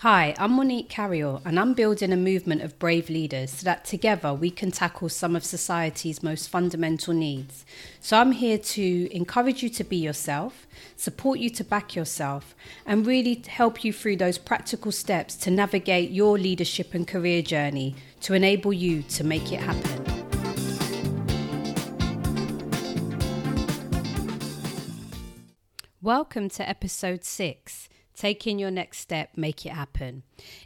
Hi, I'm Monique Carriol, and I'm building a movement of brave leaders so that together we can tackle some of society's most fundamental needs. So I'm here to encourage you to be yourself, support you to back yourself, and really help you through those practical steps to navigate your leadership and career journey to enable you to make it happen. Welcome to episode six. Taking your next step, make it happen.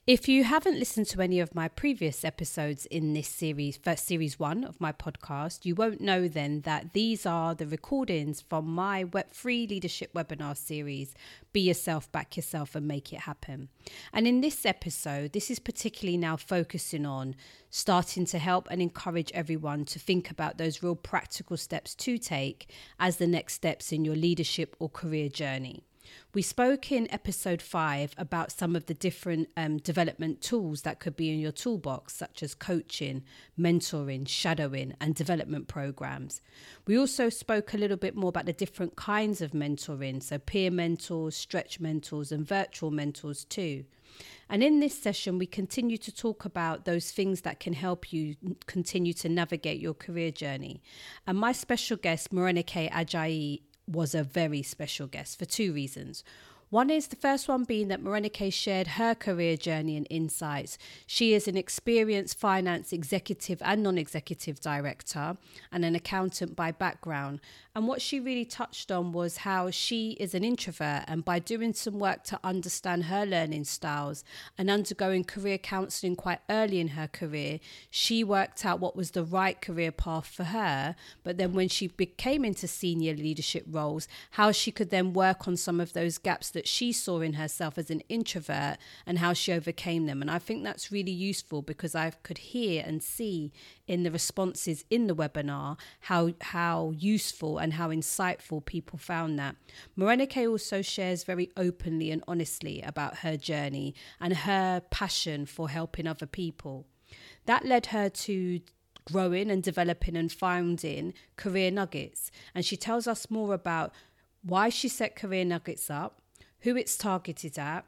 If you haven't listened to any of my previous episodes in this series, first series one of my podcast, you won't know then that these are the recordings from my web free leadership webinar series, Be Yourself, Back Yourself, and Make It Happen. And in this episode, this is particularly now focusing on starting to help and encourage everyone to think about those real practical steps to take as the next steps in your leadership or career journey. We spoke in episode five about some of the different um, development tools that could be in your toolbox, such as coaching, mentoring, shadowing, and development programs. We also spoke a little bit more about the different kinds of mentoring, so peer mentors, stretch mentors, and virtual mentors too. And in this session, we continue to talk about those things that can help you continue to navigate your career journey. And my special guest, Morenike Ajayi, was a very special guest for two reasons. One is the first one being that Morenike shared her career journey and insights. She is an experienced finance executive and non executive director and an accountant by background. And what she really touched on was how she is an introvert, and by doing some work to understand her learning styles and undergoing career counseling quite early in her career, she worked out what was the right career path for her. But then when she became into senior leadership roles, how she could then work on some of those gaps that she saw in herself as an introvert and how she overcame them. And I think that's really useful because I could hear and see in the responses in the webinar how how useful and how insightful people found that. Morenike also shares very openly and honestly about her journey and her passion for helping other people. That led her to growing and developing and founding Career Nuggets. And she tells us more about why she set Career Nuggets up, who it's targeted at,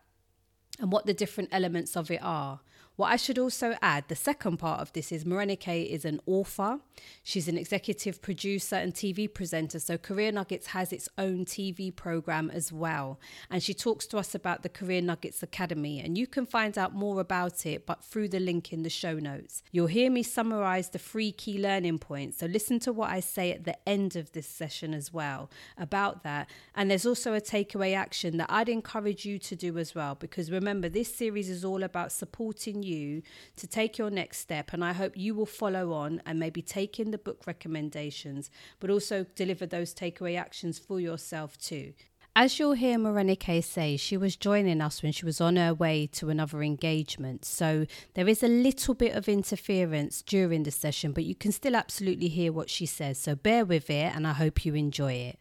and what the different elements of it are. What I should also add, the second part of this is Morenike is an author. She's an executive producer and TV presenter. So Career Nuggets has its own TV program as well. And she talks to us about the Career Nuggets Academy. And you can find out more about it, but through the link in the show notes. You'll hear me summarize the three key learning points. So listen to what I say at the end of this session as well about that. And there's also a takeaway action that I'd encourage you to do as well. Because remember, this series is all about supporting you to take your next step. And I hope you will follow on and maybe take in the book recommendations, but also deliver those takeaway actions for yourself too. As you'll hear Morenike say, she was joining us when she was on her way to another engagement. So there is a little bit of interference during the session, but you can still absolutely hear what she says. So bear with it, and I hope you enjoy it.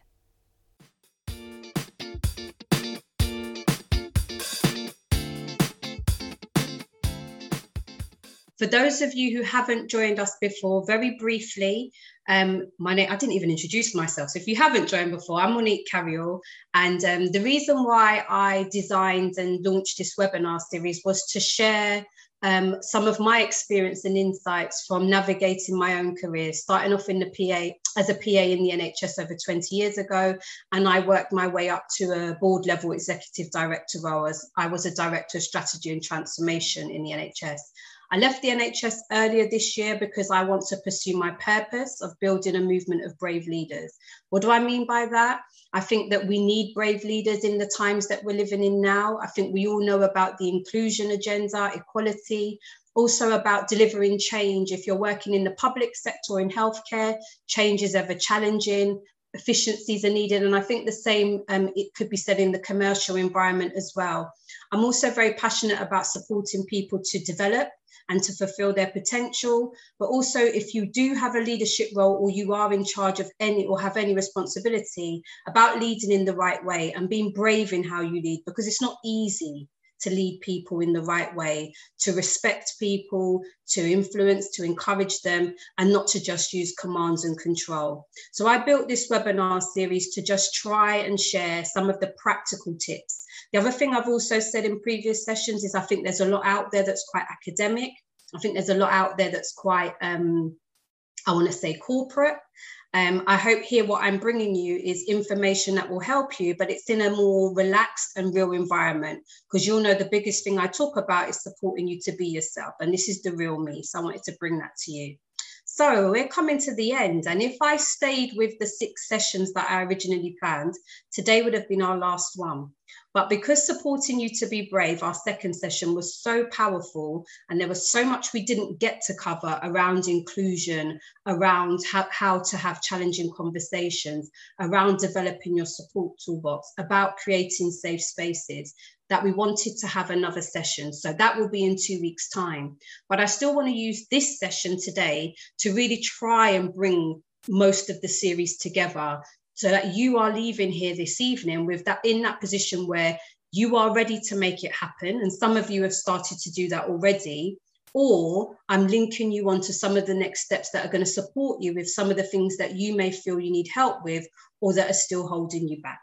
For those of you who haven't joined us before, very briefly, um, my name, I didn't even introduce myself. So if you haven't joined before, I'm Monique Carriol. And um, the reason why I designed and launched this webinar series was to share um, some of my experience and insights from navigating my own career, starting off in the PA as a PA in the NHS over 20 years ago. And I worked my way up to a board level executive director role as I was a director of strategy and transformation in the NHS. I left the NHS earlier this year because I want to pursue my purpose of building a movement of brave leaders. What do I mean by that? I think that we need brave leaders in the times that we're living in now. I think we all know about the inclusion agenda, equality, also about delivering change. If you're working in the public sector or in healthcare, change is ever challenging efficiencies are needed. And I think the same um, it could be said in the commercial environment as well. I'm also very passionate about supporting people to develop and to fulfill their potential. But also, if you do have a leadership role or you are in charge of any or have any responsibility, about leading in the right way and being brave in how you lead, because it's not easy to lead people in the right way, to respect people, to influence, to encourage them, and not to just use commands and control. So I built this webinar series to just try and share some of the practical tips. The other thing I've also said in previous sessions is I think there's a lot out there that's quite academic. I think there's a lot out there that's quite, um, I want to say, corporate. Um, I hope here what I'm bringing you is information that will help you, but it's in a more relaxed and real environment because you'll know the biggest thing I talk about is supporting you to be yourself. And this is the real me. So I wanted to bring that to you. So we're coming to the end. And if I stayed with the six sessions that I originally planned, today would have been our last one. But because supporting you to be brave, our second session was so powerful, and there was so much we didn't get to cover around inclusion, around how, how to have challenging conversations, around developing your support toolbox, about creating safe spaces, that we wanted to have another session. So that will be in two weeks' time. But I still want to use this session today to really try and bring most of the series together so that you are leaving here this evening with that in that position where you are ready to make it happen. And some of you have started to do that already. Or i'm linking you onto some of the next steps that are going to support you with some of the things that you may feel you need help with or that are still holding you back.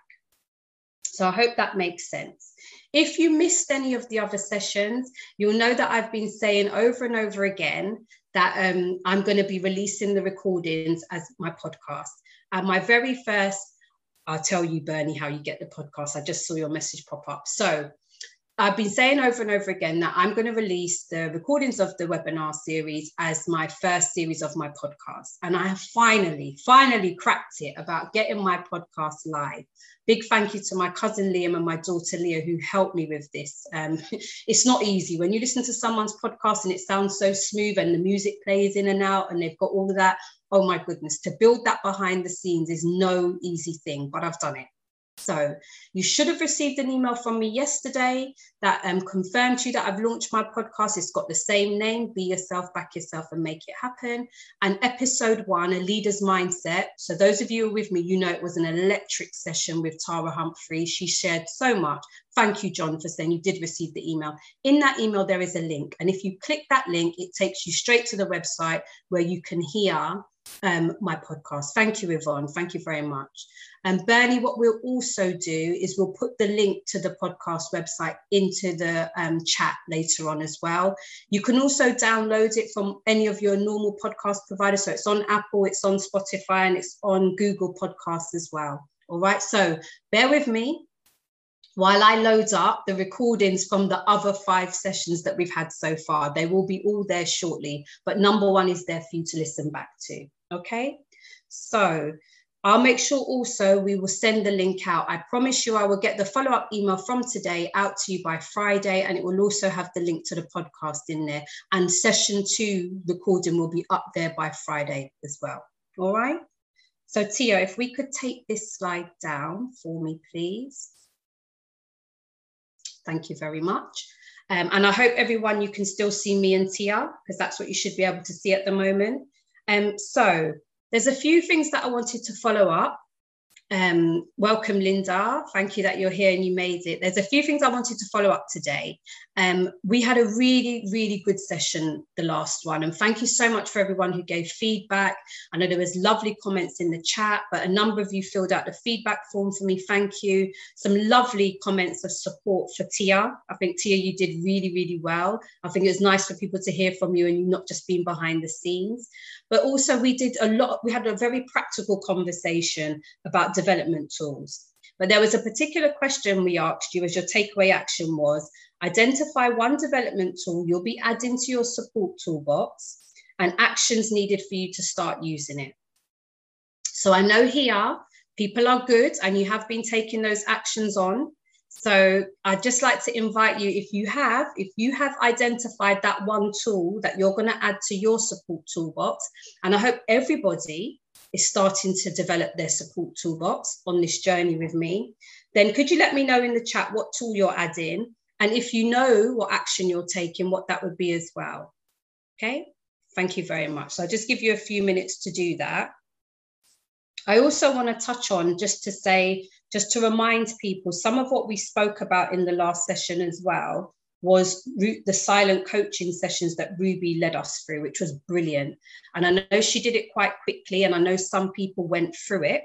So i hope that makes sense. If you missed any of the other sessions you'll know that i've been saying over and over again that um, i'm going to be releasing the recordings as my podcast and my very first, I'll tell you, Bernie, how you get the podcast. I just saw your message pop up. So I've been saying over and over again that I'm going to release the recordings of the webinar series as my first series of my podcast. And I have finally, finally cracked it about getting my podcast live. Big thank you to my cousin Liam and my daughter Leah who helped me with this. Um, it's not easy when you listen to someone's podcast and it sounds so smooth and the music plays in and out and they've got all of that. Oh my goodness, to build that behind the scenes is no easy thing, but I've done it. So you should have received an email from me yesterday that um, confirmed to you that I've launched my podcast. It's got the same name, Be Yourself, Back Yourself and Make It Happen. And episode one, A Leader's Mindset. So those of you who are with me, you know it was an electric session with Tara Humphrey. She shared so much. Thank you, John, for saying you did receive the email. In that email, there is a link. And if you click that link, it takes you straight to the website where you can hear um, my podcast. Thank you, Yvonne. Thank you very much. And Bernie, what we'll also do is we'll put the link to the podcast website into the um, chat later on as well. You can also download it from any of your normal podcast providers. So it's on Apple, it's on Spotify, and it's on Google Podcasts as well. All right. So bear with me while I load up the recordings from the other five sessions that we've had so far. They will be all there shortly, but number one is there for you to listen back to. Okay. So I'll make sure also we will send the link out. I promise you I will get the follow up email from today out to you by Friday, and it will also have the link to the podcast in there. And session two recording will be up there by Friday as well. All right. So, Tia, if we could take this slide down for me, please. Thank you very much. Um, and I hope everyone you can still see me and Tia, because that's what you should be able to see at the moment. Um, so there's a few things that I wanted to follow up. Um, welcome, Linda. Thank you that you're here and you made it. There's a few things I wanted to follow up today. Um, we had a really, really good session, the last one, and thank you so much for everyone who gave feedback. I know there was lovely comments in the chat, but a number of you filled out the feedback form for me. Thank you. Some lovely comments of support for Tia. I think Tia, you did really, really well. I think it was nice for people to hear from you and not just being behind the scenes. But also, we did a lot. We had a very practical conversation about development tools. But there was a particular question we asked you as your takeaway action was identify one development tool you'll be adding to your support toolbox and actions needed for you to start using it. So I know here people are good and you have been taking those actions on. So I'd just like to invite you, if you have, if you have identified that one tool that you're going to add to your support toolbox, and I hope everybody is starting to develop their support toolbox on this journey with me, then could you let me know in the chat what tool you're adding? And if you know what action you're taking, what that would be as well. Okay, thank you very much. So I'll just give you a few minutes to do that. I also want to touch on just to say, just to remind people, some of what we spoke about in the last session as well was the silent coaching sessions that Ruby led us through, which was brilliant. And I know she did it quite quickly, and I know some people went through it,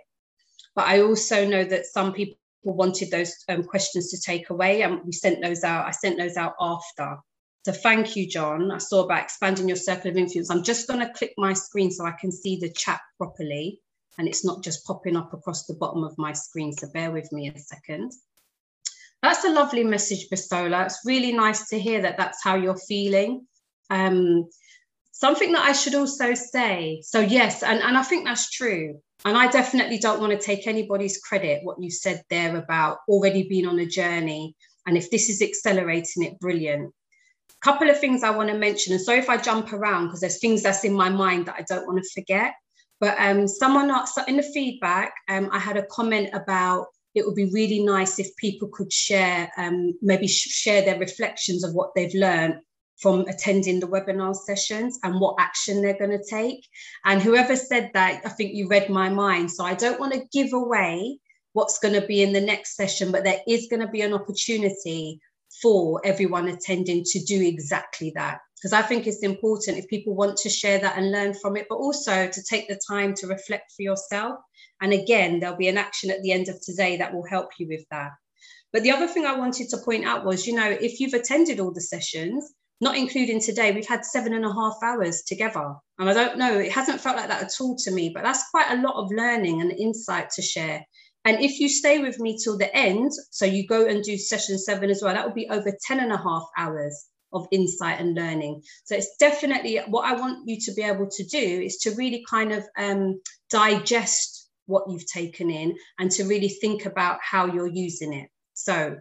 but I also know that some people wanted those um, questions to take away, and we sent those out. I sent those out after. So thank you, John. I saw about expanding your circle of influence. I'm just going to click my screen so I can see the chat properly, and it's not just popping up across the bottom of my screen. So bear with me a second. That's a lovely message, Bisola. It's really nice to hear that that's how you're feeling. Um, something that I should also say. So, yes, and, and I think that's true. And I definitely don't want to take anybody's credit, what you said there about already being on a journey. And if this is accelerating it, brilliant. Couple of things I want to mention. And sorry if I jump around because there's things that's in my mind that I don't want to forget. But um, someone in the feedback, um, I had a comment about it would be really nice if people could share, um, maybe share their reflections of what they've learned from attending the webinar sessions and what action they're going to take. And whoever said that, I think you read my mind. So I don't want to give away what's going to be in the next session, but there is going to be an opportunity for everyone attending to do exactly that. Because I think it's important if people want to share that and learn from it, but also to take the time to reflect for yourself and again, there'll be an action at the end of today that will help you with that. But the other thing I wanted to point out was, you know, if you've attended all the sessions, not including today, we've had seven and a half hours together. And I don't know, it hasn't felt like that at all to me, but that's quite a lot of learning and insight to share. And if you stay with me till the end, so you go and do session seven as well, that will be over 10 and a half hours of insight and learning. So it's definitely what I want you to be able to do is to really kind of um, digest what you've taken in and to really think about how you're using it. So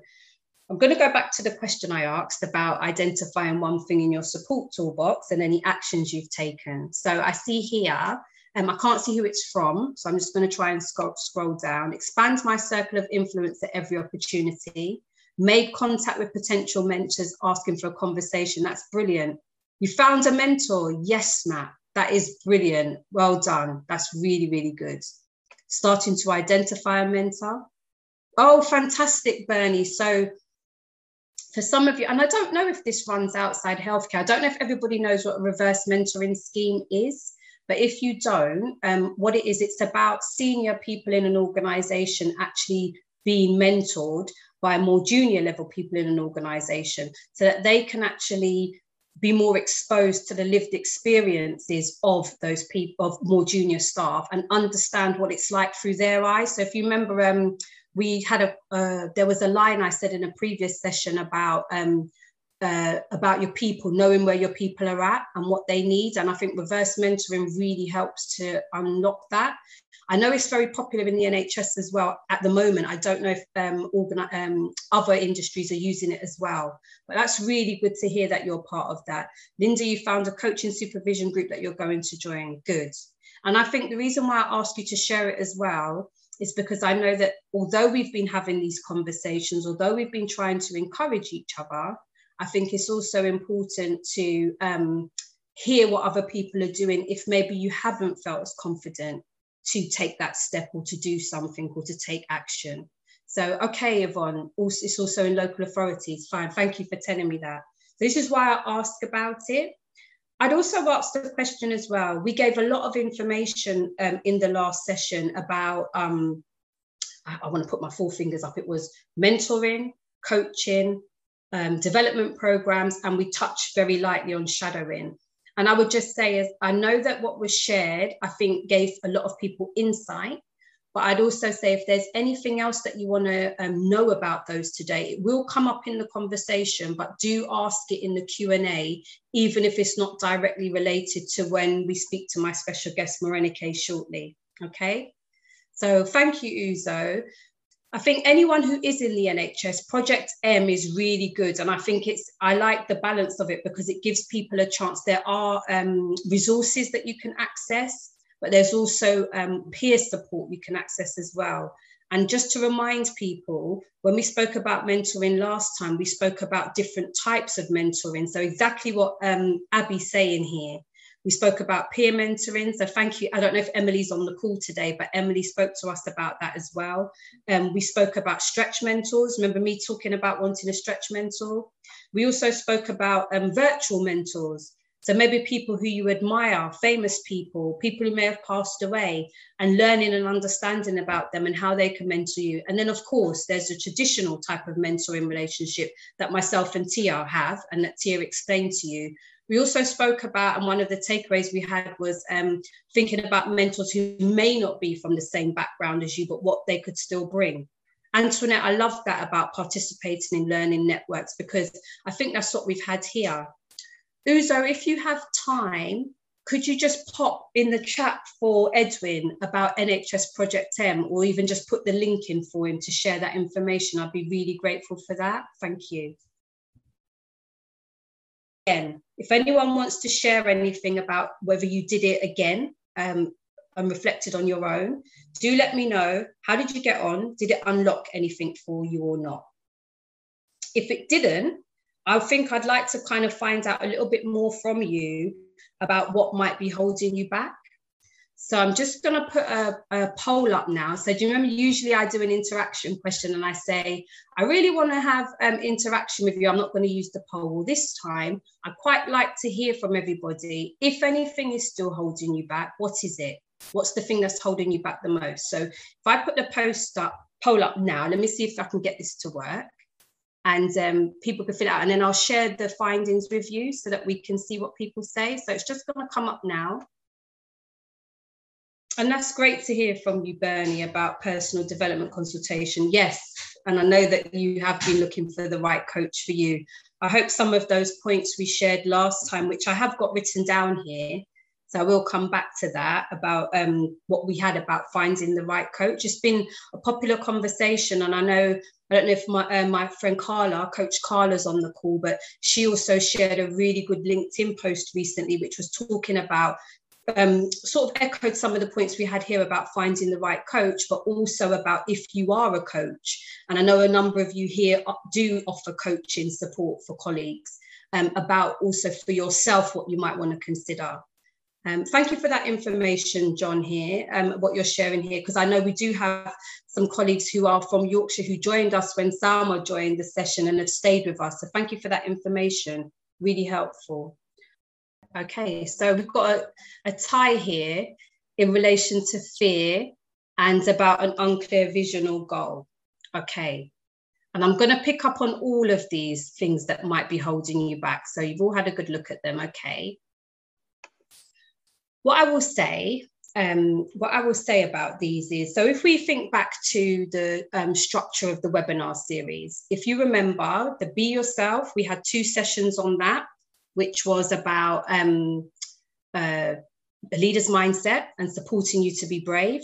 I'm going to go back to the question I asked about identifying one thing in your support toolbox and any actions you've taken. So I see here, um, I can't see who it's from, so I'm just going to try and scroll, scroll down. Expand my circle of influence at every opportunity. Made contact with potential mentors asking for a conversation. That's brilliant. You found a mentor. Yes, Matt. That is brilliant. Well done. That's really, really good starting to identify a mentor. Oh, fantastic, Bernie. So for some of you, and I don't know if this runs outside healthcare, I don't know if everybody knows what a reverse mentoring scheme is, but if you don't, um, what it is, it's about senior people in an organization actually being mentored by more junior level people in an organization so that they can actually be more exposed to the lived experiences of those people of more junior staff and understand what it's like through their eyes. So if you remember um, we had a uh, there was a line i said in a previous session about um, uh, about your people, knowing where your people are at and what they need. And I think reverse mentoring really helps to unlock that. I know it's very popular in the NHS as well at the moment. I don't know if um, organi- um, other industries are using it as well, but that's really good to hear that you're part of that. Linda, you found a coaching supervision group that you're going to join. Good. And I think the reason why I ask you to share it as well is because I know that although we've been having these conversations, although we've been trying to encourage each other, I think it's also important to um, hear what other people are doing if maybe you haven't felt as confident to take that step or to do something or to take action. So, okay, Yvonne, also, it's also in local authorities. Fine, thank you for telling me that. This is why I ask about it. I'd also asked the question as well. We gave a lot of information um, in the last session about, um, I, I want to put my four fingers up, it was mentoring, coaching, um, development programs, and we touched very lightly on shadowing. And I would just say, is I know that what was shared, I think, gave a lot of people insight. But I'd also say if there's anything else that you want to um, know about those today, it will come up in the conversation. But do ask it in the Q and A, even if it's not directly related to when we speak to my special guest Morenike shortly. Okay. So thank you, Uzo. I think anyone who is in the NHS, Project M is really good. And I think it's, I like the balance of it because it gives people a chance. There are um, resources that you can access, but there's also um, peer support you can access as well. And just to remind people, when we spoke about mentoring last time, we spoke about different types of mentoring. So, exactly what um, Abby's saying here. We spoke about peer mentoring. So thank you. I don't know if Emily's on the call today, but Emily spoke to us about that as well. Um, we spoke about stretch mentors. Remember me talking about wanting a stretch mentor? We also spoke about um, virtual mentors. So maybe people who you admire, famous people, people who may have passed away, and learning and understanding about them and how they can mentor you. And then, of course, there's a traditional type of mentoring relationship that myself and Tia have, and that Tia explained to you. We also spoke about, and one of the takeaways we had was um, thinking about mentors who may not be from the same background as you, but what they could still bring. Antoinette, I love that about participating in learning networks because I think that's what we've had here. Uzo, if you have time, could you just pop in the chat for Edwin about NHS Project M or even just put the link in for him to share that information? I'd be really grateful for that. Thank you. Again, if anyone wants to share anything about whether you did it again um, and reflected on your own, do let me know. How did you get on? Did it unlock anything for you or not? If it didn't, I think I'd like to kind of find out a little bit more from you about what might be holding you back. So I'm just going to put a, a, poll up now. So do you remember usually I do an interaction question and I say, I really want to have um, interaction with you. I'm not going to use the poll this time. I quite like to hear from everybody. If anything is still holding you back, what is it? What's the thing that's holding you back the most? So if I put the post up, poll up now, let me see if I can get this to work and um, people can fill out. And then I'll share the findings with you so that we can see what people say. So it's just going to come up now. And that's great to hear from you, Bernie, about personal development consultation. Yes, and I know that you have been looking for the right coach for you. I hope some of those points we shared last time, which I have got written down here, so I will come back to that about um, what we had about finding the right coach. It's been a popular conversation, and I know I don't know if my uh, my friend Carla, Coach Carla's on the call, but she also shared a really good LinkedIn post recently, which was talking about um, sort of echoed some of the points we had here about finding the right coach, but also about if you are a coach. And I know a number of you here do offer coaching support for colleagues. Um, about also for yourself what you might want to consider. Um, thank you for that information, John, here, um, what you're sharing here, because I know we do have some colleagues who are from Yorkshire who joined us when Salma joined the session and have stayed with us. So thank you for that information, really helpful. Okay, so we've got a, a tie here in relation to fear and about an unclear vision or goal. Okay, and I'm going to pick up on all of these things that might be holding you back. So you've all had a good look at them. Okay. What I will say, um, what I will say about these is, so if we think back to the um, structure of the webinar series, if you remember the Be Yourself, we had two sessions on that, which was about um, uh, the leader's mindset and supporting you to be brave.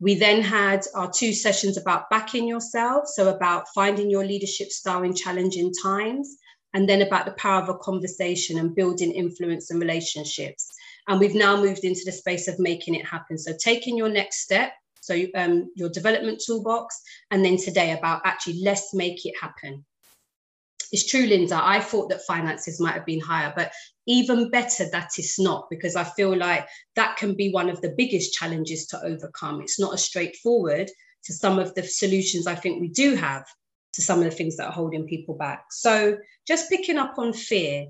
We then had our two sessions about backing yourself, so about finding your leadership style in challenging times, and then about the power of a conversation and building influence and relationships. And we've now moved into the space of making it happen. So taking your next step, so um, your development toolbox, and then today about actually let's make it happen. It's true, Linda. I thought that finances might have been higher, but even better that it's not, because I feel like that can be one of the biggest challenges to overcome. It's not as straightforward to some of the solutions I think we do have to some of the things that are holding people back. So just picking up on fear,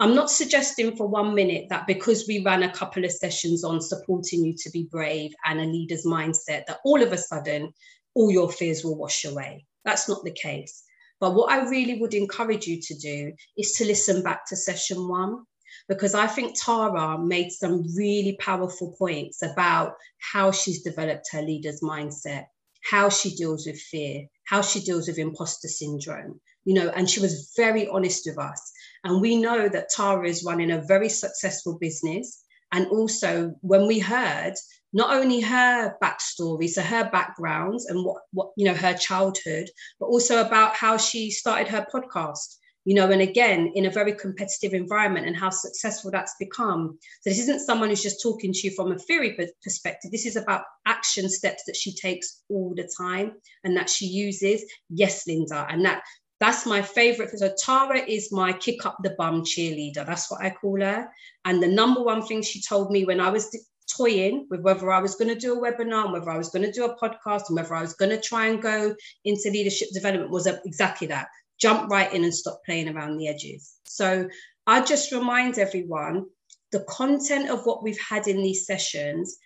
I'm not suggesting for one minute that because we ran a couple of sessions on supporting you to be brave and a leader's mindset, that all of a sudden all your fears will wash away. That's not the case. But what I really would encourage you to do is to listen back to session one, because I think Tara made some really powerful points about how she's developed her leader's mindset, how she deals with fear, how she deals with imposter syndrome, you know, and she was very honest with us. And we know that Tara is running a very successful business. And also, when we heard not only her backstory, so her backgrounds and what, what you know, her childhood, but also about how she started her podcast you know, and again, in a very competitive environment and how successful that's become. So this isn't someone who's just talking to you from a theory perspective. This is about action steps that she takes all the time and that she uses. Yes, Linda, and that That's my favorite. So Tara is my kick up the bum cheerleader. That's what I call her. And the number one thing she told me when I was toying with whether I was going to do a webinar, and whether I was going to do a podcast, and whether I was going to try and go into leadership development was exactly that. Jump right in and stop playing around the edges. So I just remind everyone the content of what we've had in these sessions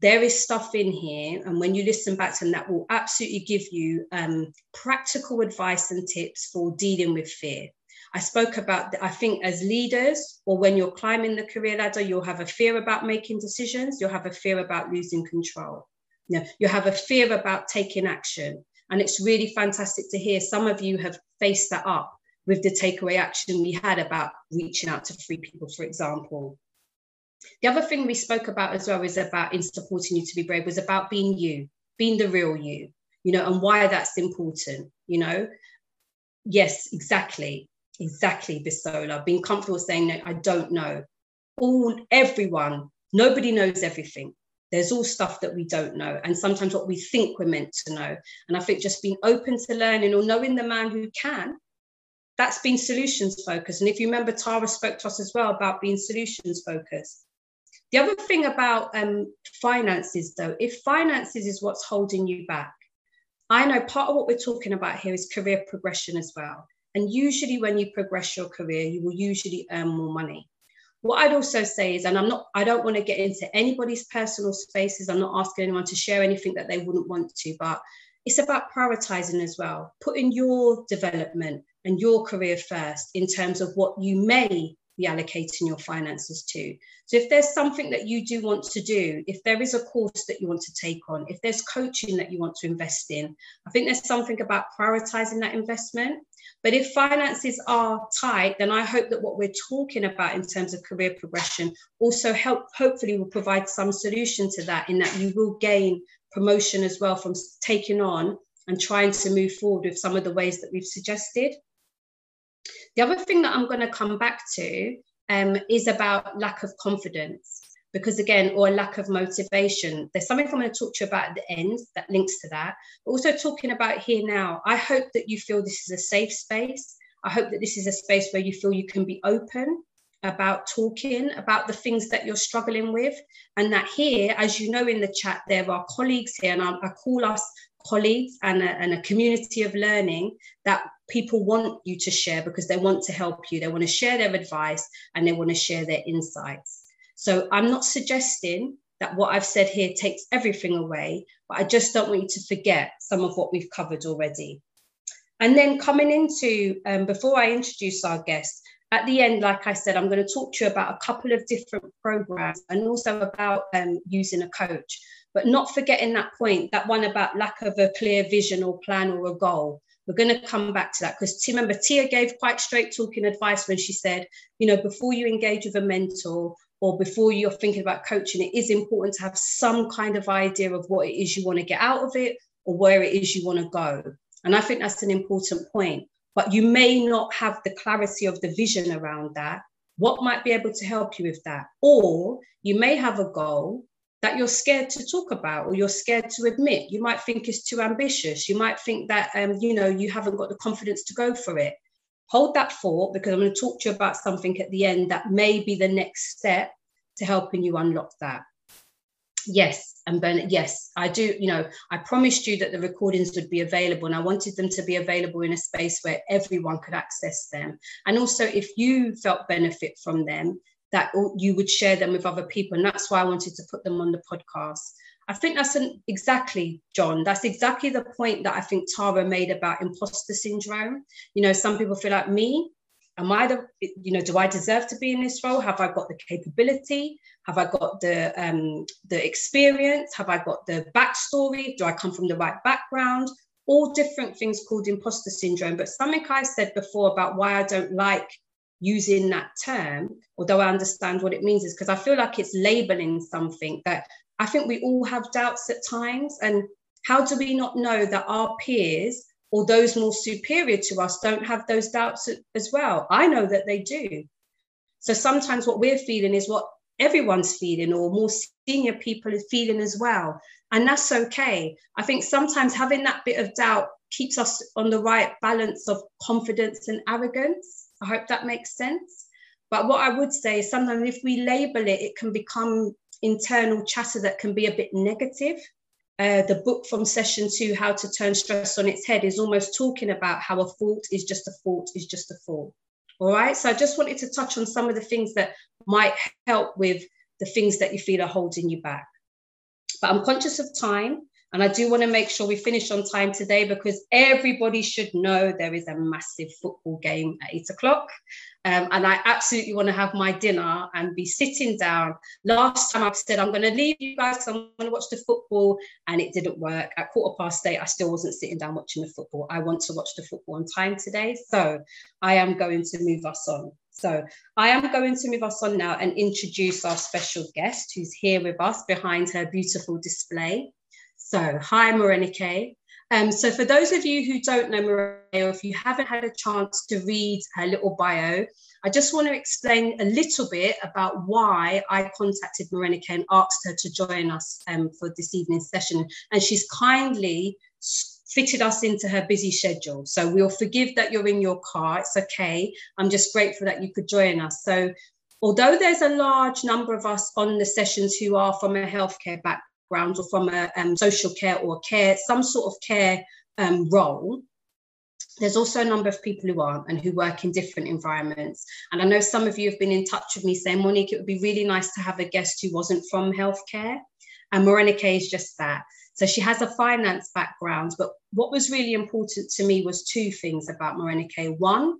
there is stuff in here and when you listen back to them that will absolutely give you um, practical advice and tips for dealing with fear. I spoke about i think as leaders or when you're climbing the career ladder you'll have a fear about making decisions you'll have a fear about losing control. You, know, you have a fear about taking action. And it's really fantastic to hear some of you have faced that up with the takeaway action we had about reaching out to free people for example the other thing we spoke about as well is about in supporting you to be brave was about being you, being the real you, you know, and why that's important, you know. Yes, exactly, exactly, Bisola. Being comfortable saying no, I don't know. All everyone, nobody knows everything. There's all stuff that we don't know, and sometimes what we think we're meant to know. And I think just being open to learning or knowing the man who can that's been solutions focused. And if you remember, Tara spoke to us as well about being solutions focused. The other thing about um, finances, though, if finances is what's holding you back, I know part of what we're talking about here is career progression as well. And usually, when you progress your career, you will usually earn more money. What I'd also say is, and I'm not, I don't want to get into anybody's personal spaces. I'm not asking anyone to share anything that they wouldn't want to, but it's about prioritizing as well, putting your development and your career first in terms of what you may be allocating your finances to. So if there's something that you do want to do, if there is a course that you want to take on, if there's coaching that you want to invest in, I think there's something about prioritizing that investment. But if finances are tight, then I hope that what we're talking about in terms of career progression also help hopefully will provide some solution to that in that you will gain promotion as well from taking on and trying to move forward with some of the ways that we've suggested. The other thing that I'm going to come back to um, is about lack of confidence, because again, or lack of motivation. There's something I'm going to talk to you about at the end that links to that. But also talking about here now, I hope that you feel this is a safe space. I hope that this is a space where you feel you can be open about talking about the things that you're struggling with. And that here, as you know in the chat, there are colleagues here, and I, I call us colleagues and a, and a community of learning that people want you to share because they want to help you. They want to share their advice and they want to share their insights. So I'm not suggesting that what I've said here takes everything away, but I just don't want you to forget some of what we've covered already. And then coming into, um, before I introduce our guest, at the end, like I said, I'm going to talk to you about a couple of different programs and also about um, using a coach, but not forgetting that point, that one about lack of a clear vision or plan or a goal. We're going to come back to that because remember, Tia gave quite straight talking advice when she said, you know, before you engage with a mentor or before you're thinking about coaching, it is important to have some kind of idea of what it is you want to get out of it or where it is you want to go. And I think that's an important point. But you may not have the clarity of the vision around that. What might be able to help you with that? Or you may have a goal that you're scared to talk about or you're scared to admit. You might think it's too ambitious. You might think that um, you know you haven't got the confidence to go for it. Hold that thought because I'm going to talk to you about something at the end that may be the next step to helping you unlock that. Yes, and Bernard, yes, I do. You know, I promised you that the recordings would be available, and I wanted them to be available in a space where everyone could access them. And also, if you felt benefit from them, that you would share them with other people. And that's why I wanted to put them on the podcast. I think that's an, exactly, John, that's exactly the point that I think Tara made about imposter syndrome. You know, some people feel like me, am I the, you know, do I deserve to be in this role? Have I got the capability? Have I got the um, the experience? Have I got the backstory? Do I come from the right background? All different things called imposter syndrome. But something I said before about why I don't like using that term, although I understand what it means, is because I feel like it's labeling something that I think we all have doubts at times. And how do we not know that our peers or those more superior to us don't have those doubts as well? I know that they do. So sometimes what we're feeling is what everyone's feeling or more senior people are feeling as well. And that's okay. I think sometimes having that bit of doubt keeps us on the right balance of confidence and arrogance. I hope that makes sense. But what I would say is sometimes if we label it, it can become internal chatter that can be a bit negative. Uh, the book from session two, How to Turn Stress on Its Head, is almost talking about how a fault is just a fault is just a fault. All right. So I just wanted to touch on some of the things that might help with the things that you feel are holding you back. But I'm conscious of time. And I do want to make sure we finish on time today because everybody should know there is a massive football game at eight o'clock. Um, and I absolutely want to have my dinner and be sitting down. Last time I said, I'm going to leave you guys because I'm going to watch the football, and it didn't work. At quarter past eight, I still wasn't sitting down watching the football. I want to watch the football on time today. So I am going to move us on. So I am going to move us on now and introduce our special guest who's here with us behind her beautiful display. So, hi, Morenike. Um, so, for those of you who don't know Maria, or if you haven't had a chance to read her little bio, I just want to explain a little bit about why I contacted Morenike and asked her to join us um, for this evening's session. And she's kindly fitted us into her busy schedule. So we'll forgive that you're in your car. It's okay. I'm just grateful that you could join us. So although there's a large number of us on the sessions who are from a healthcare background, background or from a um, social care or care, some sort of care um, role, there's also a number of people who aren't and who work in different environments. And I know some of you have been in touch with me saying, Monique, it would be really nice to have a guest who wasn't from healthcare. And Morenike is just that. So she has a finance background. But what was really important to me was two things about Morenike. One,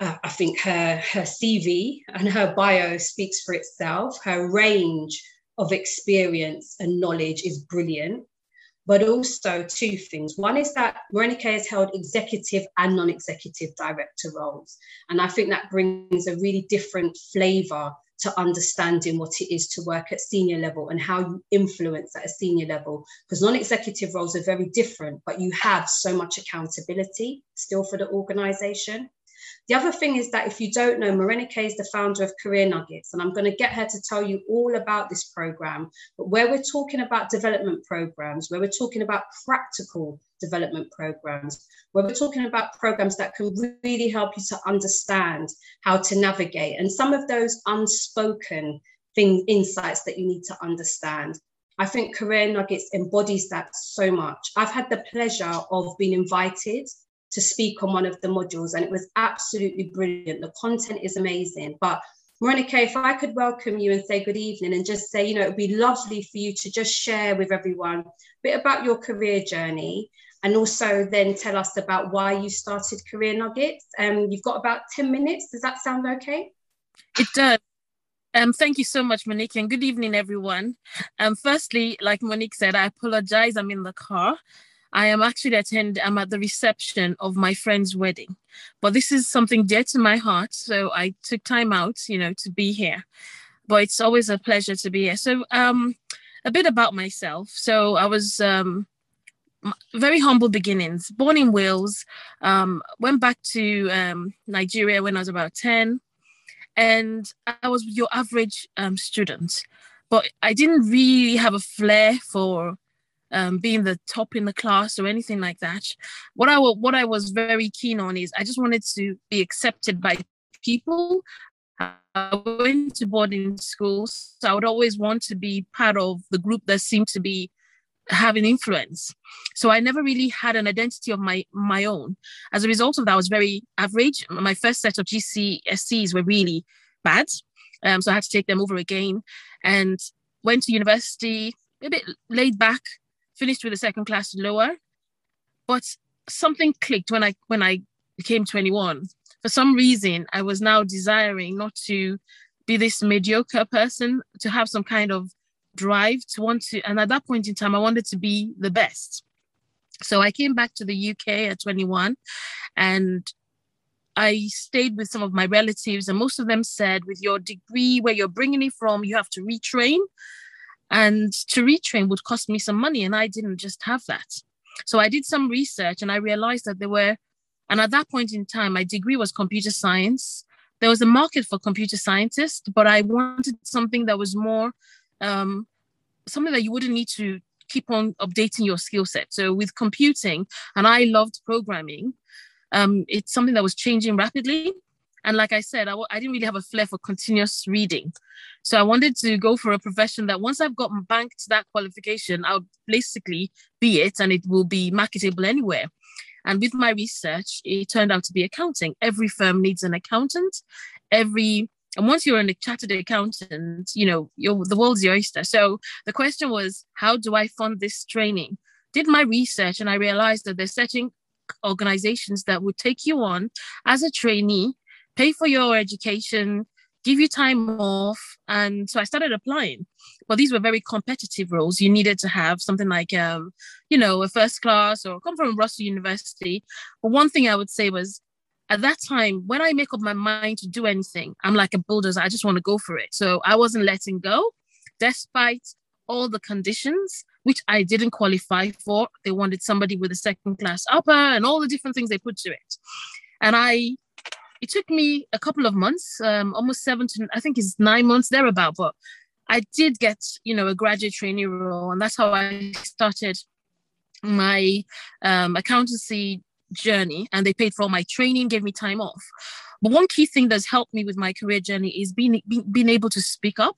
uh, I think her, her CV and her bio speaks for itself. Her range of experience and knowledge is brilliant. But also two things. One is that Morenike has held executive and non-executive director roles. And I think that brings a really different flavor to understanding what it is to work at senior level and how you influence at a senior level. Because non executive roles are very different, but you have so much accountability still for the organization. The other thing is that if you don't know, Morenike is the founder of Career Nuggets, and I'm going to get her to tell you all about this program. But where we're talking about development programs, where we're talking about practical development programs, where we're talking about programs that can really help you to understand how to navigate and some of those unspoken thing, insights that you need to understand. I think Career Nuggets embodies that so much. I've had the pleasure of being invited to speak on one of the modules, and it was absolutely brilliant. The content is amazing. But Morenike, if I could welcome you and say good evening and just say, you know, it'd be lovely for you to just share with everyone a bit about your career journey and also then tell us about why you started Career Nuggets. Um, you've got about 10 minutes. Does that sound okay? It does. Um, thank you so much, Monique, and good evening, everyone. Um, firstly, like Monique said, I apologize. I'm in the car. I am actually attend. I'm at the reception of my friend's wedding, but this is something dear to my heart. So I took time out, you know, to be here. But it's always a pleasure to be here. So, um, a bit about myself. So I was um, very humble beginnings. Born in Wales, um, went back to um, Nigeria when I was about ten, and I was your average um, student. But I didn't really have a flair for um, being the top in the class or anything like that. What I what I was very keen on is I just wanted to be accepted by people. I went to boarding schools, so I would always want to be part of the group that seemed to be having influence. So I never really had an identity of my my own. As a result of that, I was very average. My first set of GCSEs were really bad, um, so I had to take them over again, and went to university a bit laid back, finished with a second class lower. But something clicked when I when I became 21. For some reason, I was now desiring not to be this mediocre person, to have some kind of drive to want to. And at that point in time, I wanted to be the best. So I came back to the UK at 21 and I stayed with some of my relatives, and most of them said, with your degree, where you're bringing it from, you have to retrain. And to retrain would cost me some money, and I didn't just have that. So I did some research and I realized that there were, and at that point in time, my degree was computer science, there was a market for computer scientists, but I wanted something that was more um, something that you wouldn't need to keep on updating your skill set. So with computing, and I loved programming, um, it's something that was changing rapidly. And like I said, I w- I didn't really have a flair for continuous reading. So I wanted to go for a profession that once I've gotten banked that qualification, I'll basically be it and it will be marketable anywhere. And with my research, it turned out to be accounting. Every firm needs an accountant. Every and once you're a chartered accountant, you know, you're, the world's your oyster. So the question was, how do I fund this training? Did my research and I realized that there's certain organizations that would take you on as a trainee, pay for your education, give you time off. And so I started applying. But these were very competitive roles. You needed to have something like, um, you know, a first class or come from Russell University. But one thing I would say was at that time, when I make up my mind to do anything, I'm like a bulldozer. I just want to go for it. So I wasn't letting go, despite all the conditions which I didn't qualify for. They wanted somebody with a second class upper and all the different things they put to it. And I, it took me a couple of months, um, almost seven to, I think it's nine months thereabout, but I did get, you know, a graduate trainee role. And that's how I started my um, accountancy journey and they paid for my training, gave me time off. But one key thing that's helped me with my career journey is being, being, being able to speak up.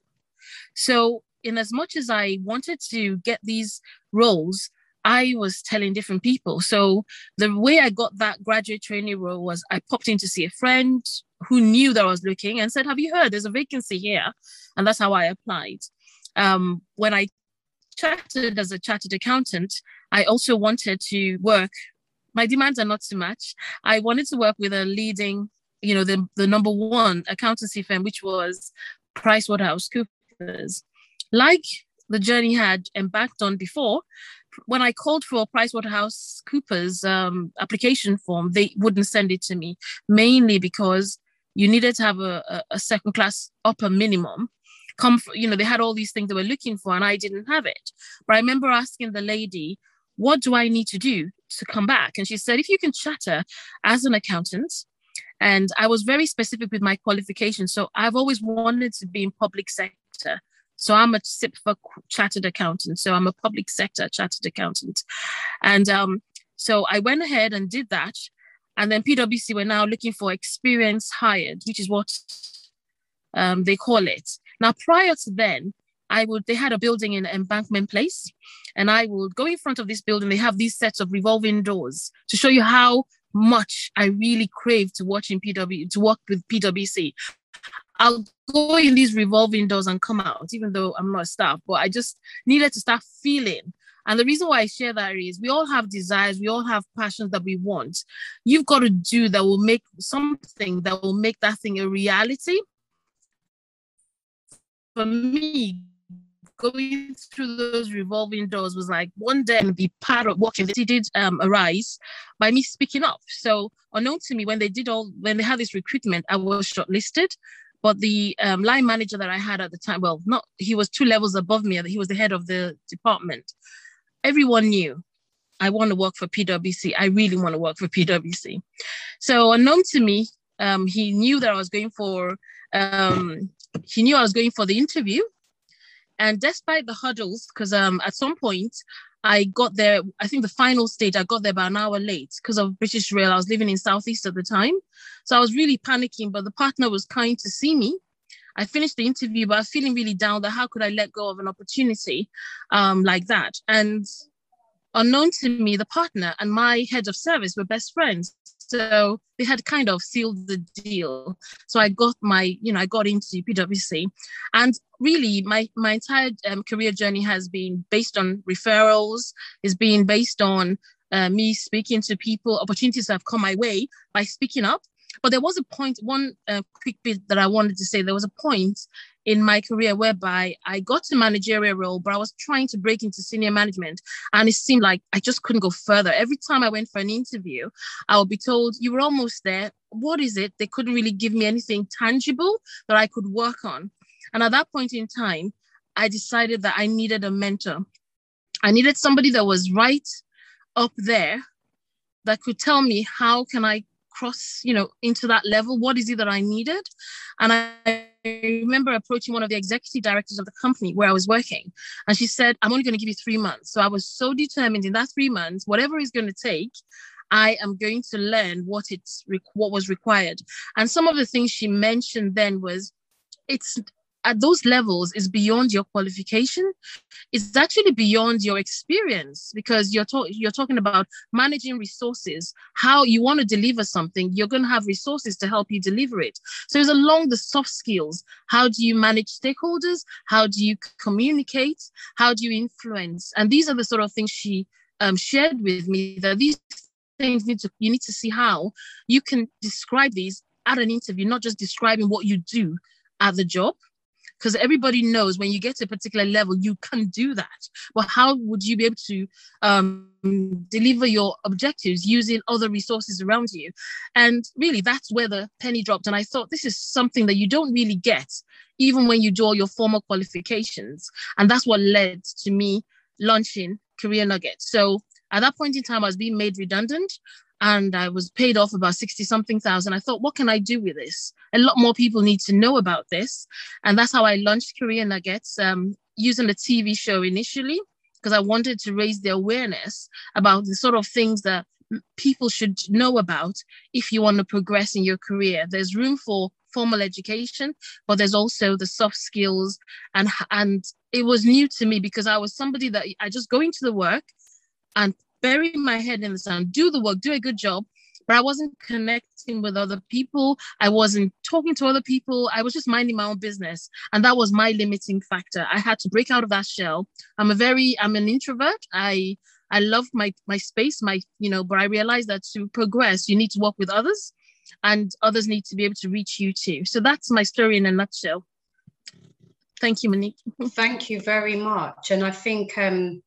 So, in as much as I wanted to get these roles, I was telling different people. So the way I got that graduate training role was I popped in to see a friend who knew that I was looking and said, "Have you heard? There's a vacancy here," and that's how I applied. Um, when I chatted as a chartered accountant, I also wanted to work my demands are not too much. I wanted to work with a leading, you know, the, the number one accountancy firm, which was PricewaterhouseCoopers. Like the journey had embarked on before, when I called for PricewaterhouseCoopers um, application form, they wouldn't send it to me, mainly because you needed to have a, a, second class upper minimum. Come, for, you know, they had all these things they were looking for, and I didn't have it. But I remember asking the lady, "What do I need to do to come back. And she said, if you can chatter as an accountant, and I was very specific with my qualifications. So I've always wanted to be in public sector. So I'm a CIPFA chartered accountant. So I'm a public sector chartered accountant. And um, so I went ahead and did that. And then PwC were now looking for experience hired, which is what um, they call it. Now, prior to then, I would, they had a building in Embankment Place, and I would go in front of this building. They have these sets of revolving doors to show you how much I really crave to watch in PW, to work with PwC. I'll go in these revolving doors and come out, even though I'm not staff, but I just needed to start feeling. And the reason why I share that is we all have desires, we all have passions that we want. You've got to do that will make something that will make that thing a reality. For me, going through those revolving doors was like one day and be part of what They did um, arise by me speaking up. So unknown to me, when they did all, when they had this recruitment, I was shortlisted. But the um, line manager that I had at the time, well, not he was two levels above me. He was the head of the department. Everyone knew I want to work for PwC. I really want to work for PwC. So unknown to me, um, he knew that I was going for. Um, he knew I was going for the interview, and despite the hurdles, because um, at some point I got there, I think the final stage, I got there about an hour late because of British Rail. I was living in Southeast at the time. So I was really panicking, but the partner was kind to see me. I finished the interview, but I was feeling really down that how could I let go of an opportunity um, like that? And unknown to me, the partner and my head of service were best friends. So they had kind of sealed the deal. So I got my, you know, I got into PwC, and really my my entire um, career journey has been based on referrals. Is being based on uh, me speaking to people, opportunities that have come my way by speaking up. But there was a point, one uh, quick bit that I wanted to say. There was a point in my career whereby I got to managerial role, but I was trying to break into senior management. And it seemed like I just couldn't go further. Every time I went for an interview, I would be told, You were almost there. What is it? They couldn't really give me anything tangible that I could work on. And at that point in time, I decided that I needed a mentor. I needed somebody that was right up there that could tell me how can I cross, you know, into that level? What is it that I needed? And I remember approaching one of the executive directors of the company where I was working, and she said, I'm only going to give you three months. So I was so determined in that three months, whatever it's going to take, I am going to learn what it's what was required. And some of the things she mentioned then was it's at those levels is beyond your qualification. It's actually beyond your experience because you're, you're talking about managing resources how you want to deliver something you're going to have resources to help you deliver it. So it's along the soft skills. How do you manage stakeholders? How do you communicate? How do you influence? And these are the sort of things she um, shared with me that these things need to you need to see how you can describe these at an interview not just describing what you do at the job because everybody knows when you get to a particular level you can do that. But how would you be able to um, deliver your objectives using other resources around you? And really that's where the penny dropped. And i thought this is something that you don't really get even when you do all your formal qualifications. And that's what led to me launching career nuggets so at that point in time i was being made redundant and I was paid off about 60 something thousand. I thought, what can I do with this? A lot more people need to know about this. And that's how I launched Career Nuggets um, using a TV show initially, because I wanted to raise the awareness about the sort of things that people should know about if you want to progress in your career. There's room for formal education, but there's also the soft skills. And, and it was new to me because I was somebody that I just go into the work and bury my head in the sand, do the work, do a good job. But I wasn't connecting with other people. I wasn't talking to other people. I was just minding my own business. And that was my limiting factor. I had to break out of that shell. I'm a very, I'm an introvert. I I love my my space, my, you know, but I realized that to progress, you need to work with others and others need to be able to reach you too. So that's my story in a nutshell. Thank you, Monique. Thank you very much. And I think um,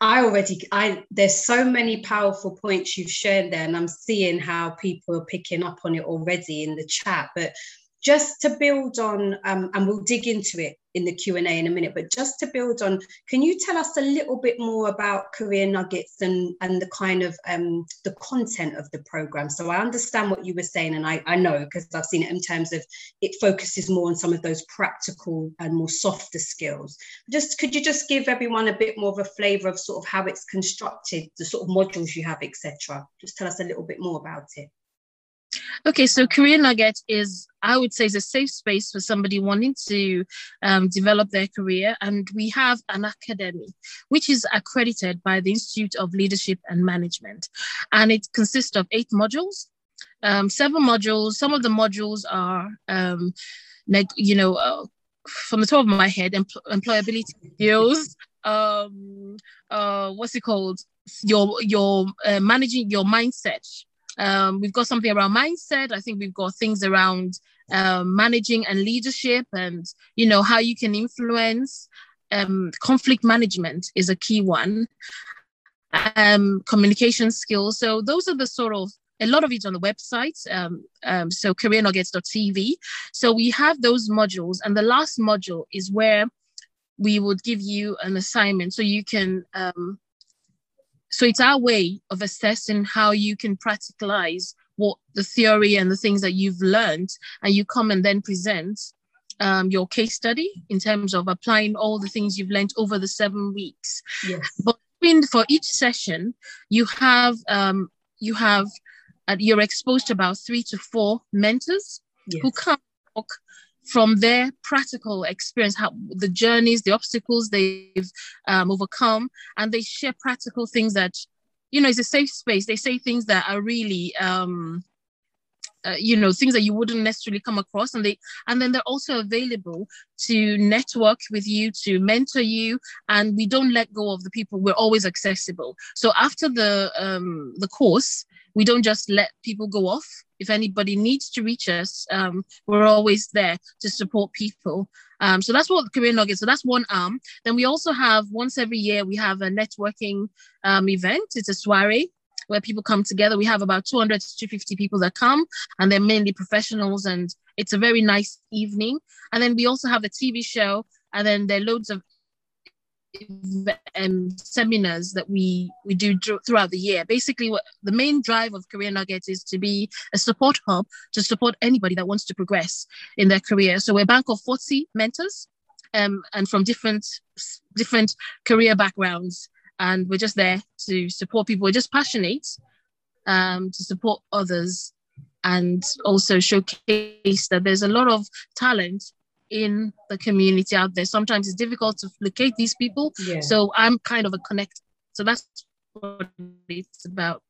I already, I there's so many powerful points you've shared there, and I'm seeing how people are picking up on it already in the chat. But just to build on, um, and we'll dig into it in the Q&A in a minute, but just to build on, can you tell us a little bit more about Career Nuggets and, and the kind of um, the content of the program? So I understand what you were saying, and I, I know because I've seen it in terms of it focuses more on some of those practical and more softer skills. Just could you just give everyone a bit more of a flavor of sort of how it's constructed, the sort of modules you have, etc. Just tell us a little bit more about it. Okay, so Career Nugget is, I would say, is a safe space for somebody wanting to um, develop their career. And we have an academy, which is accredited by the Institute of Leadership and Management. And it consists of eight modules, um, seven modules. Some of the modules are, um, you know, uh, from the top of my head, empl- employability skills. Um, uh, what's it called? Your your uh, managing your mindset um, we've got something around mindset. I think we've got things around um, managing and leadership, and you know how you can influence. Um, conflict management is a key one. Um, communication skills. So those are the sort of a lot of it on the website. Um, um, so careernuggets.tv. So we have those modules, and the last module is where we would give you an assignment so you can um, so it's our way of assessing how you can practicalize what the theory and the things that you've learned, and you come and then present um, your case study in terms of applying all the things you've learned over the seven weeks. Yes. But for each session, you have um, you have uh, you're exposed to about three to four mentors yes. who come talk from their practical experience, how the journeys, the obstacles they've um, overcome, and they share practical things that, you know, it's a safe space. They say things that are really, um, uh, you know, things that you wouldn't necessarily come across, and they, and then they're also available to network with you, to mentor you, and we don't let go of the people. We're always accessible. So after the um, the course, we don't just let people go off. If anybody needs to reach us, um, we're always there to support people. Um, so that's what the Career Nuggets. So that's one arm. Then we also have once every year we have a networking um, event. It's a soiree where people come together. We have about 200 to 250 people that come, and they're mainly professionals, and it's a very nice evening. And then we also have the TV show, and then there are loads of um, seminars that we we do throughout the year. Basically, what the main drive of Career Nuggets is to be a support hub to support anybody that wants to progress in their career. So we're a bank of 40 mentors, um, and from different different career backgrounds, and we're just there to support people. We're just passionate um, to support others and also showcase that there's a lot of talent in the community out there. Sometimes it's difficult to locate these people. Yeah. So I'm kind of a connect. So that's what it's about.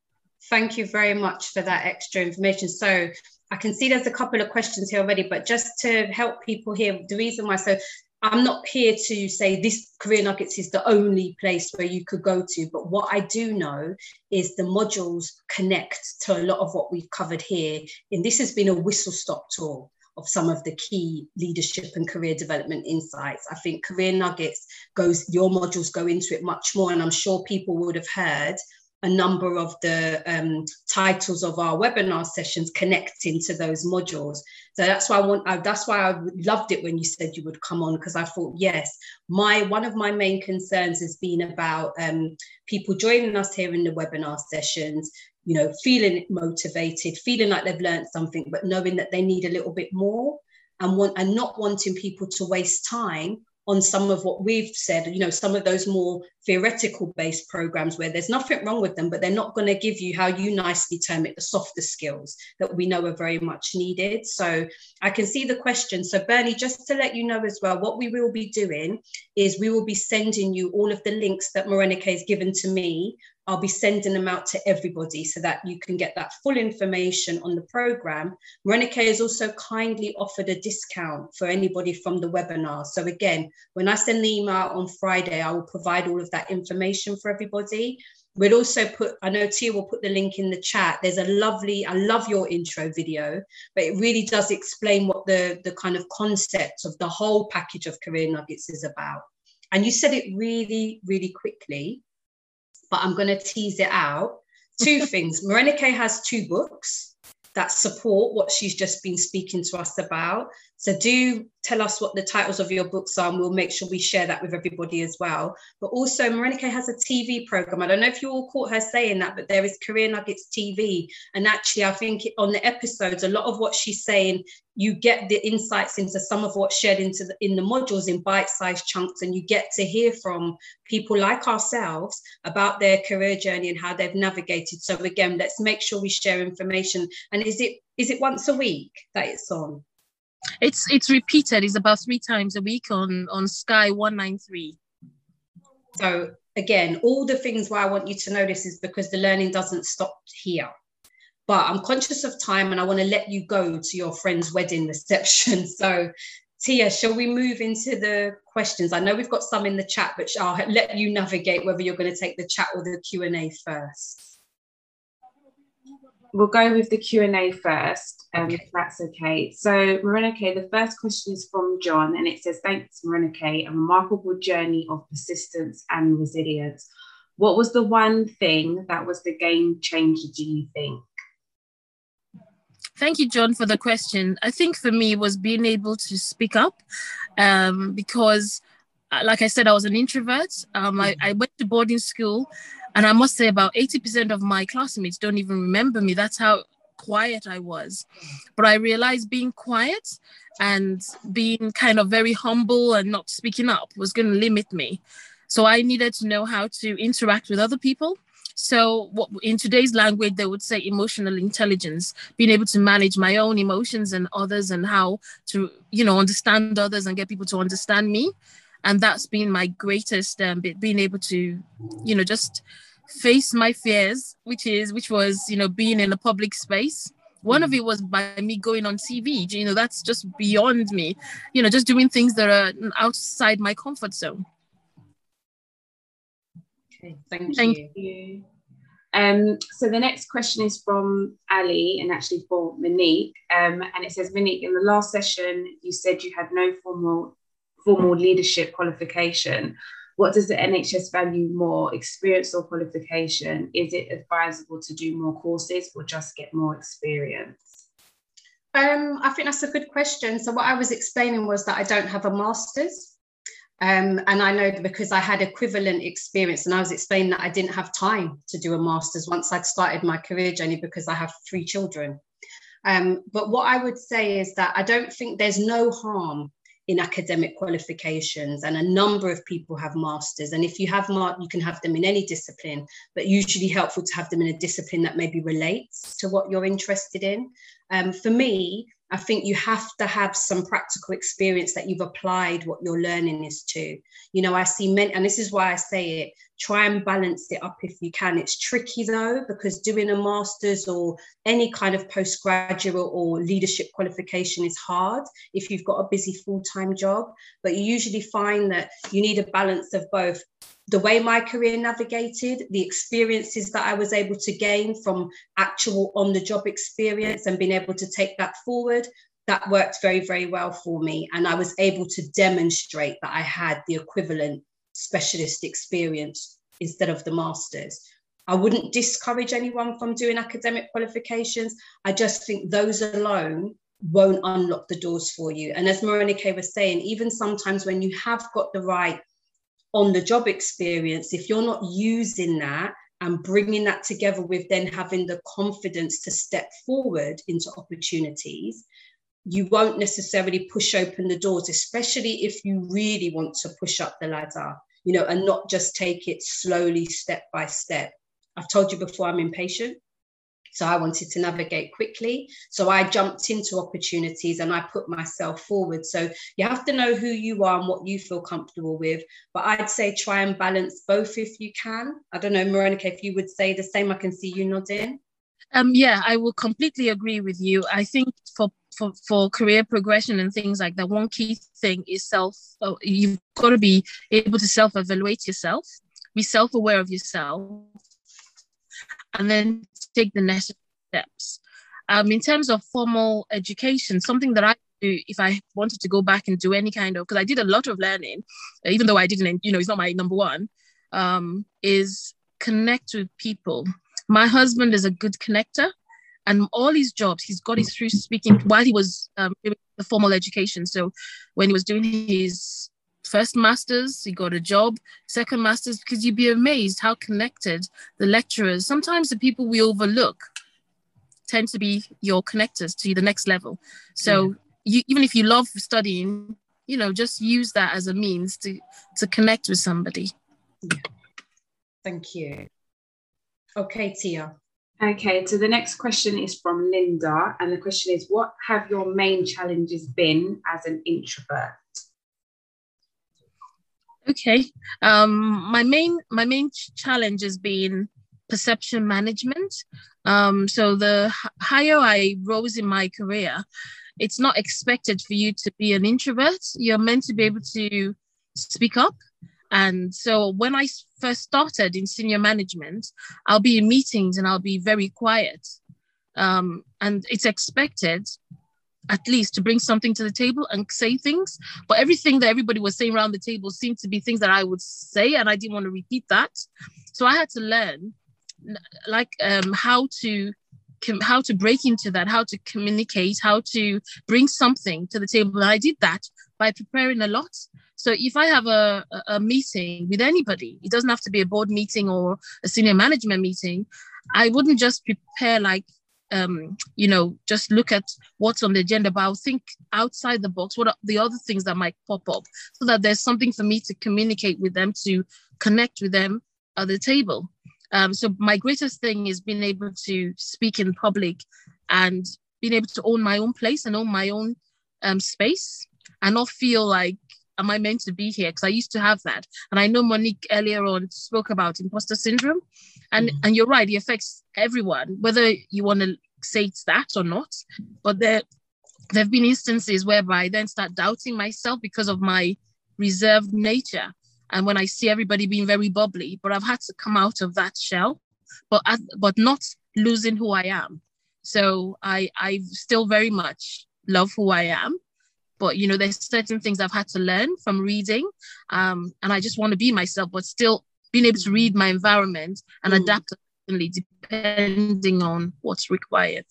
Thank you very much for that extra information. So I can see there's a couple of questions here already, but just to help people here, the reason why, so I'm not here to say this Career Nuggets is the only place where you could go to, but what I do know is the modules connect to a lot of what we've covered here. And this has been a whistle stop tour of some of the key leadership and career development insights. I think Career Nuggets goes, your modules go into it much more. And I'm sure people would have heard a number of the um, titles of our webinar sessions connecting to those modules. So that's why I want. I, that's why I loved it when you said you would come on because I thought yes, my one of my main concerns has been about um, people joining us here in the webinar sessions. You know, feeling motivated, feeling like they've learned something, but knowing that they need a little bit more, and want and not wanting people to waste time on some of what we've said, you know, some of those more theoretical based programs where there's nothing wrong with them, but they're not going to give you how you nicely term it, the softer skills that we know are very much needed. So I can see the question. So, Bernie, just to let you know as well, what we will be doing is we will be sending you all of the links that Morenike has given to me I'll be sending them out to everybody so that you can get that full information on the program. Morenike has also kindly offered a discount for anybody from the webinar. So again, when I send the email on Friday, I will provide all of that information for everybody. We'll also put, I know Tia will put the link in the chat. There's a lovely, I love your intro video, but it really does explain what the, the kind of concept of the whole package of Career Nuggets is about. And you said it really, really quickly but I'm going to tease it out. Two things. Morenike has two books that support what she's just been speaking to us about. So do tell us what the titles of your books are, and we'll make sure we share that with everybody as well. But also, Morenike has a TV program. I don't know if you all caught her saying that, but there is Career Nuggets TV. And actually, I think on the episodes, a lot of what she's saying, you get the insights into some of what's shared into the, in the modules in bite-sized chunks, and you get to hear from people like ourselves about their career journey and how they've navigated. So again, let's make sure we share information. And is it is it once a week that it's on? It's it's repeated. It's about three times a week on on Sky One Nine Three. So again, all the things why I want you to this is because the learning doesn't stop here. But I'm conscious of time and I want to let you go to your friend's wedding reception. So Tia, shall we move into the questions? I know we've got some in the chat, but I'll let you navigate whether you're going to take the chat or the Q&A first we'll go with the Q&A first, um, if that's okay. So, Morenike, the first question is from John, and it says, Thanks, Morenike, a remarkable journey of persistence and resilience. What was the one thing that was the game changer, do you think? Thank you, John, for the question. I think for me was being able to speak up um, because, uh, like I said, I was an introvert. Um, I, I went to boarding school and I must say, about 80% of my classmates don't even remember me. That's how quiet I was. But I realized being quiet and being kind of very humble and not speaking up was going to limit me. So I needed to know how to interact with other people. So, what, in today's language, they would say emotional intelligence, being able to manage my own emotions and others, and how to, you know, understand others and get people to understand me. And that's been my greatest um, being able to, you know, just face my fears, which is which was you know being in a public space. One of mm. it was by me going on TV. You know, that's just beyond me. You know, just doing things that are outside my comfort zone. Okay, thank, thank you. you. Um, so the next question is from Ali and actually for Monique. Um, and it says, Monique, in the last session, you said you had no formal formal leadership qualification what does the NHS value more, experience or qualification? Is it advisable to do more courses or just get more experience? Um, I think that's a good question. So what I was explaining was that I don't have a master's. Um, and I know because I had equivalent experience, and I was explaining that I didn't have time to do a master's once I'd started my career journey because I have three children. Um, but what I would say is that I don't think there's no harm in academic qualifications and a number of people have masters. And if you have mar- you can have them in any discipline but usually helpful to have them in a discipline that maybe relates to what you're interested in. Um, for me I think you have to have some practical experience that you've applied what you're learning is to. You know, I see men, and this is why I say it try and balance it up if you can. It's tricky though, because doing a master's or any kind of postgraduate or leadership qualification is hard if you've got a busy full time job. But you usually find that you need a balance of both the way my career navigated, the experiences that I was able to gain from actual on the job experience and being able to take that forward, that worked very, very well for me. And I was able to demonstrate that I had the equivalent specialist experience instead of the master's. I wouldn't discourage anyone from doing academic qualifications. I just think those alone won't unlock the doors for you. And as Morenike was saying, even sometimes when you have got the right on the job experience, if you're not using that and bringing that together with then having the confidence to step forward into opportunities, you won't necessarily push open the doors, especially if you really want to push up the ladder, you know, and not just take it slowly, step by step. I've told you before, I'm impatient. So I wanted to navigate quickly. So I jumped into opportunities and I put myself forward. So you have to know who you are and what you feel comfortable with. But I'd say try and balance both if you can. I don't know, Morenike, if you would say the same, I can see you nodding. Um, yeah, I will completely agree with you. I think for for, for career progression and things like that, one key thing is self. Oh, you've got to be able to self evaluate yourself, be self aware of yourself, and then take the necessary steps. Um, in terms of formal education, something that I do if I wanted to go back and do any kind of, because I did a lot of learning, uh, even though I didn't, you know, it's not my number one, um, is connect with people. My husband is a good connector, and all his jobs, he's got his through speaking while he was um, doing the formal education. So when he was doing his first masters, he got a job, second masters, because you'd be amazed how connected the lecturers, sometimes the people we overlook, tend to be your connectors to the next level. So mm. you, even if you love studying, you know, just use that as a means to to connect with somebody. Yeah. Thank you. Okay, Tia. Okay, so the next question is from Linda, and the question is What have your main challenges been as an introvert? Okay. Um, my main my main challenge has been perception management. Um, so the higher I rose in my career, it's not expected for you to be an introvert. You're meant to be able to speak up. And so when I first started in senior management, I'll be in meetings and I'll be very quiet. Um, and it's expected at least to bring something to the table and say things. But everything that everybody was saying around the table seemed to be things that I would say, and I didn't want to repeat that. So I had to learn, like, um, how to how to break into that, how to communicate, how to bring something to the table. And I did that by preparing a lot. So if I have a, a meeting with anybody, it doesn't have to be a board meeting or a senior management meeting. I wouldn't just prepare like um, you know, just look at what's on the agenda, but I'll think outside the box. What are the other things that might pop up so that there's something for me to communicate with them, to connect with them at the table. Um, so my greatest thing is being able to speak in public and being able to own my own place and own my own um, space and not feel like am I meant to be here? Because I used to have that. And I know Monique earlier on spoke about imposter syndrome. And mm-hmm. and you're right, it affects everyone, whether you want to say it's that or not. But there there have been instances whereby I then start doubting myself because of my reserved nature. And when I see everybody being very bubbly, but I've had to come out of that shell, but but not losing who I am. So I I still very much love who I am but you know there's certain things i've had to learn from reading um, and i just want to be myself but still being able to read my environment and mm. adapt accordingly depending on what's required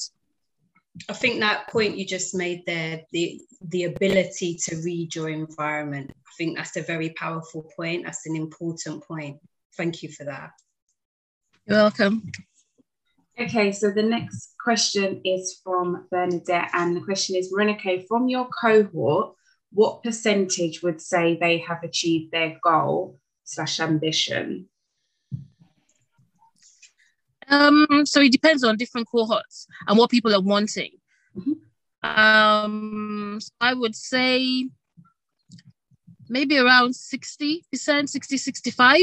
I think that point you just made there, the the ability to read your environment, I think that's a very powerful point. That's an important point. Thank you for that. You're welcome. Okay, so the next question is from Bernadette, and the question is Renike, from your cohort, what percentage would say they have achieved their goal slash ambition? Um, so it depends on different cohorts and what people are wanting. Mm-hmm. Um, so I would say maybe around 60%, 60, 65,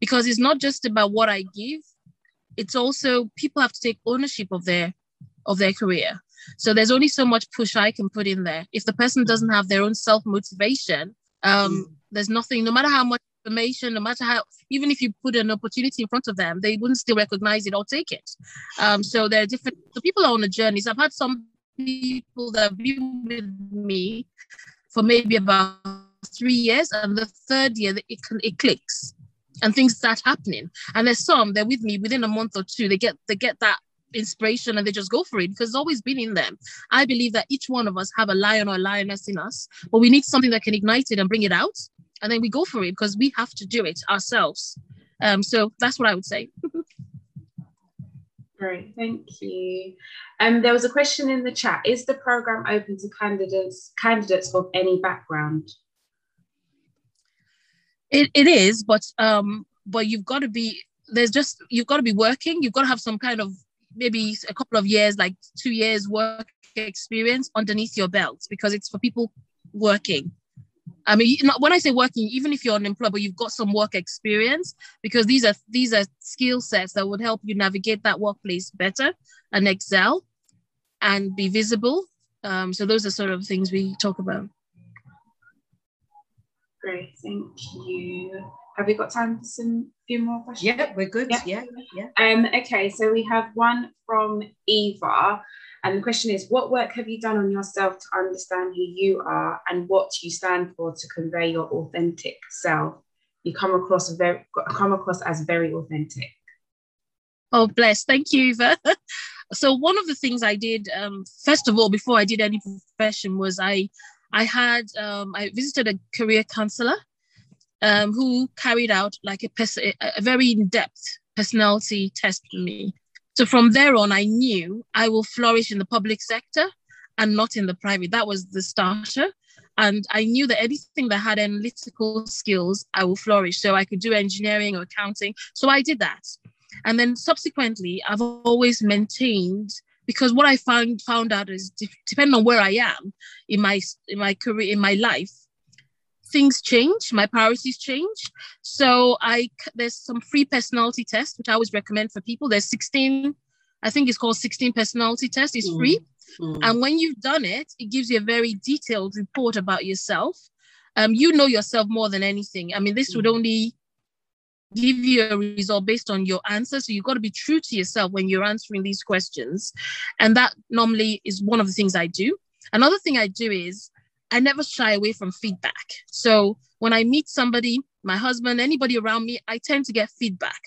because it's not just about what I give. It's also people have to take ownership of their of their career. So there's only so much push I can put in there. If the person doesn't have their own self motivation, um, mm. there's nothing. No matter how much information, no matter how, even if you put an opportunity in front of them, they wouldn't still recognize it or take it. Um, so there are different. So people are on a journey. So I've had some people that have been with me for maybe about three years, and the third year it, it clicks, and things start happening. And there's some they're with me within a month or two. They get they get that inspiration and they just go for it because it's always been in them. I believe that each one of us have a lion or a lioness in us, but we need something that can ignite it and bring it out and then we go for it because we have to do it ourselves. Um, so that's what I would say. Great, thank you. Um, there was a question in the chat: Is the program open to candidates candidates of any background? It, it is, but um, but you've got to be there's just you've got to be working. You've got to have some kind of maybe a couple of years, like two years work experience underneath your belt, because it's for people working. I mean, when I say working, even if you're unemployed, but you've got some work experience, because these are these are skill sets that would help you navigate that workplace better and excel, and be visible. Um, so those are sort of things we talk about. Great, thank you. Have we got time for some few more questions? Yeah, we're good. Yeah, yeah. yeah. Um, okay, so we have one from Eva. And the question is, what work have you done on yourself to understand who you are and what you stand for to convey your authentic self? You come across very come across as very authentic. Oh, bless. Thank you, Eva. so one of the things I did, um, first of all, before I did any profession, was I I had um, I visited a career counselor um, who carried out like a, pers- a very in-depth personality test for me so from there on, I knew I will flourish in the public sector and not in the private. That was the starter. And I knew that anything that had analytical skills, I will flourish. So I could do engineering or accounting. So I did that. And then subsequently, I've always maintained because what I found found out is depending on where I am in my in my career in my life, things change, my priorities change. So I there's some free personality tests which I always recommend for people. There's 16, I think it's called 16 personality test. It's mm. free. Mm. And when you've done it, it gives you a very detailed report about yourself. Um, you know yourself more than anything. I mean, this mm. would only give you a result based on your answer. So you've got to be true to yourself when you're answering these questions. And that normally is one of the things I do. Another thing I do is I never shy away from feedback. So when I meet somebody, my husband, anybody around me, I tend to get feedback.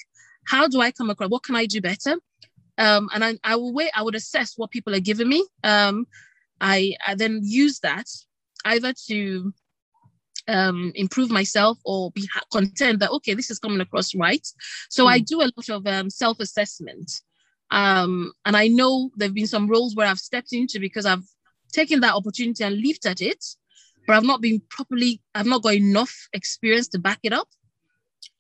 How do I come across? What can I do better? Um, and I, I will wait. I would assess what people are giving me. Um, I, I then use that either to um, improve myself or be content that okay, this is coming across right. So mm. I hmm. do a lot of um, self-assessment, um, and I know there've been some roles where I've stepped into because I've taken that opportunity and leaped at it, but I've not been properly, I've not got enough experience to back it up.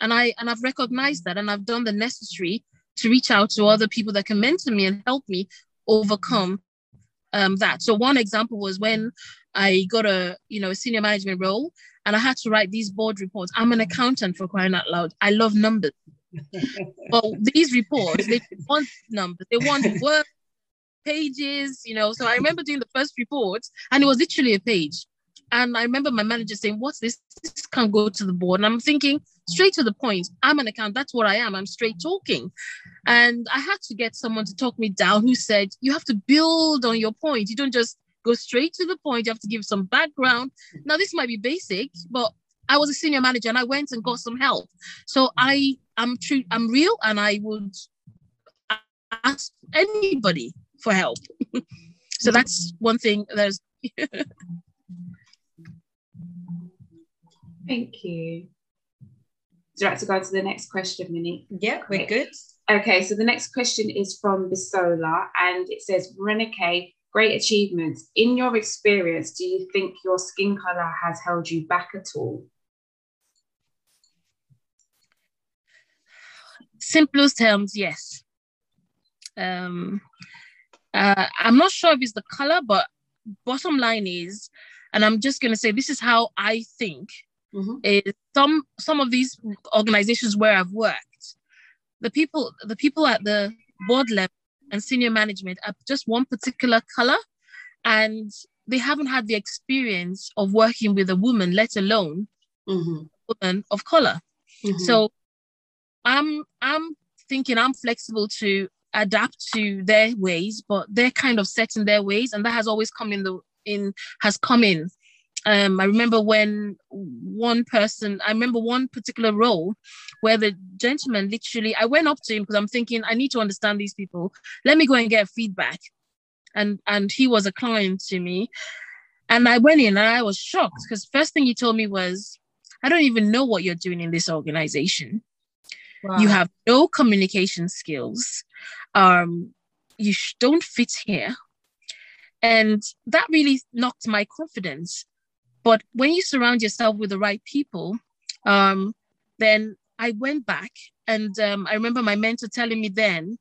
And I and I've recognized that and I've done the necessary to reach out to other people that can mentor me and help me overcome um, that. So one example was when I got a you know a senior management role and I had to write these board reports. I'm an accountant for crying out loud. I love numbers. but these reports, they want numbers, they want work, pages, you know. So I remember doing the first report and it was literally a page. And I remember my manager saying, What's this? This can't go to the board. And I'm thinking, straight to the point. I'm an account. That's what I am. I'm straight talking. And I had to get someone to talk me down who said, You have to build on your point. You don't just go straight to the point. You have to give some background. Now, this might be basic, but I was a senior manager and I went and got some help. So I am true, I'm real, and I would ask anybody for help. So that's one thing. There's. Thank you. Would you like to go to the next question, Minnie? Yeah, we're good. Okay, so the next question is from Bisola, and it says, Renike, great achievements. In your experience, do you think your skin color has held you back at all? Simplest terms, yes. Um, uh, I'm not sure if it's the color, but bottom line is, and I'm just going to say this is how I think mm-hmm. is some some of these organizations where I've worked, the people the people at the board level and senior management are just one particular color, and they haven't had the experience of working with a woman, let alone mm-hmm. woman of color. Mm-hmm. So I'm I'm thinking I'm flexible to adapt to their ways, but they're kind of set in their ways, and that has always come in the in has come in um, I remember when one person, I remember one particular role where the gentleman literally, I went up to him because I'm thinking, I need to understand these people. Let me go and get feedback. And and he was a client to me. And I went in and I was shocked because first thing he told me was, I don't even know what you're doing in this organization. Wow. You have no communication skills. Um, you sh- don't fit here. And that really knocked my confidence but when you surround yourself with the right people, um, then I went back and um, I remember my mentor telling me then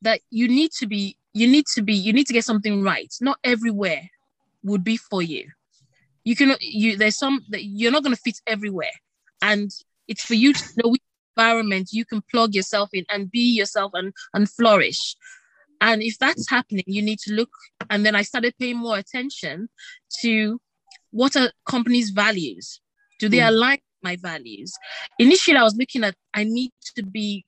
that you need to be, you need to be, you need to get something right. Not everywhere would be for you. You can, you there's some that you're not going to fit everywhere, and it's for you to know which environment you can plug yourself in and be yourself and and flourish. And if that's happening, you need to look. And then I started paying more attention to what are companies' values? Do they mm. align my values? Initially, I was looking at I need to be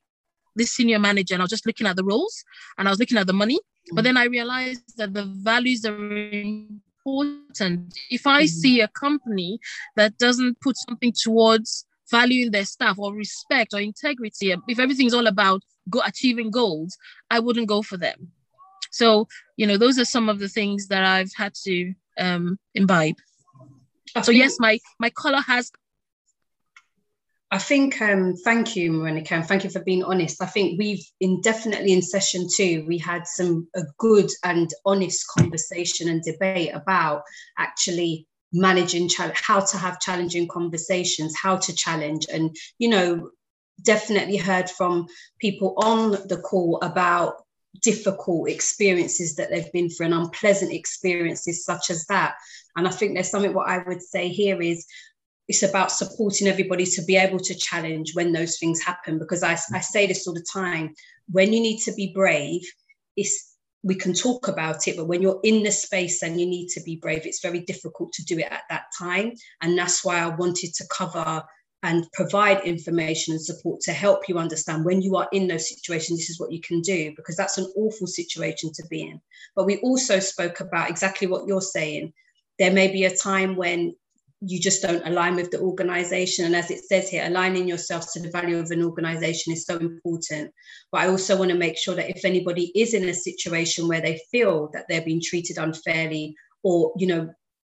this senior manager, and I was just looking at the roles and I was looking at the money. Mm. But then I realized that the values are important. If I mm. see a company that doesn't put something towards valuing their staff or respect or integrity, if everything's all about go achieving goals, I wouldn't go for them. So, you know, those are some of the things that I've had to um, imbibe. I so yes, my my color has. I think um, thank you, Monica, and thank you for being honest. I think we've in definitely in session two we had some a good and honest conversation and debate about actually managing how to have challenging conversations, how to challenge, and you know definitely heard from people on the call about difficult experiences that they've been through and unpleasant experiences such as that. And i think there's something what i would say here is it's about supporting everybody to be able to challenge when those things happen. Because i, I say this all the time when you need to be brave it's we can talk about it but when you're in the space and you need to be brave it's very difficult to do it at that time and that's why i wanted to cover and provide information and support to help you understand when you are in those situations, this is what you can do, because that's an awful situation to be in. But we also spoke about exactly what you're saying. There may be a time when you just don't align with the organization. And as it says here, aligning yourself to the value of an organization is so important. But I also want to make sure that if anybody is in a situation where they feel that they're being treated unfairly or, you know,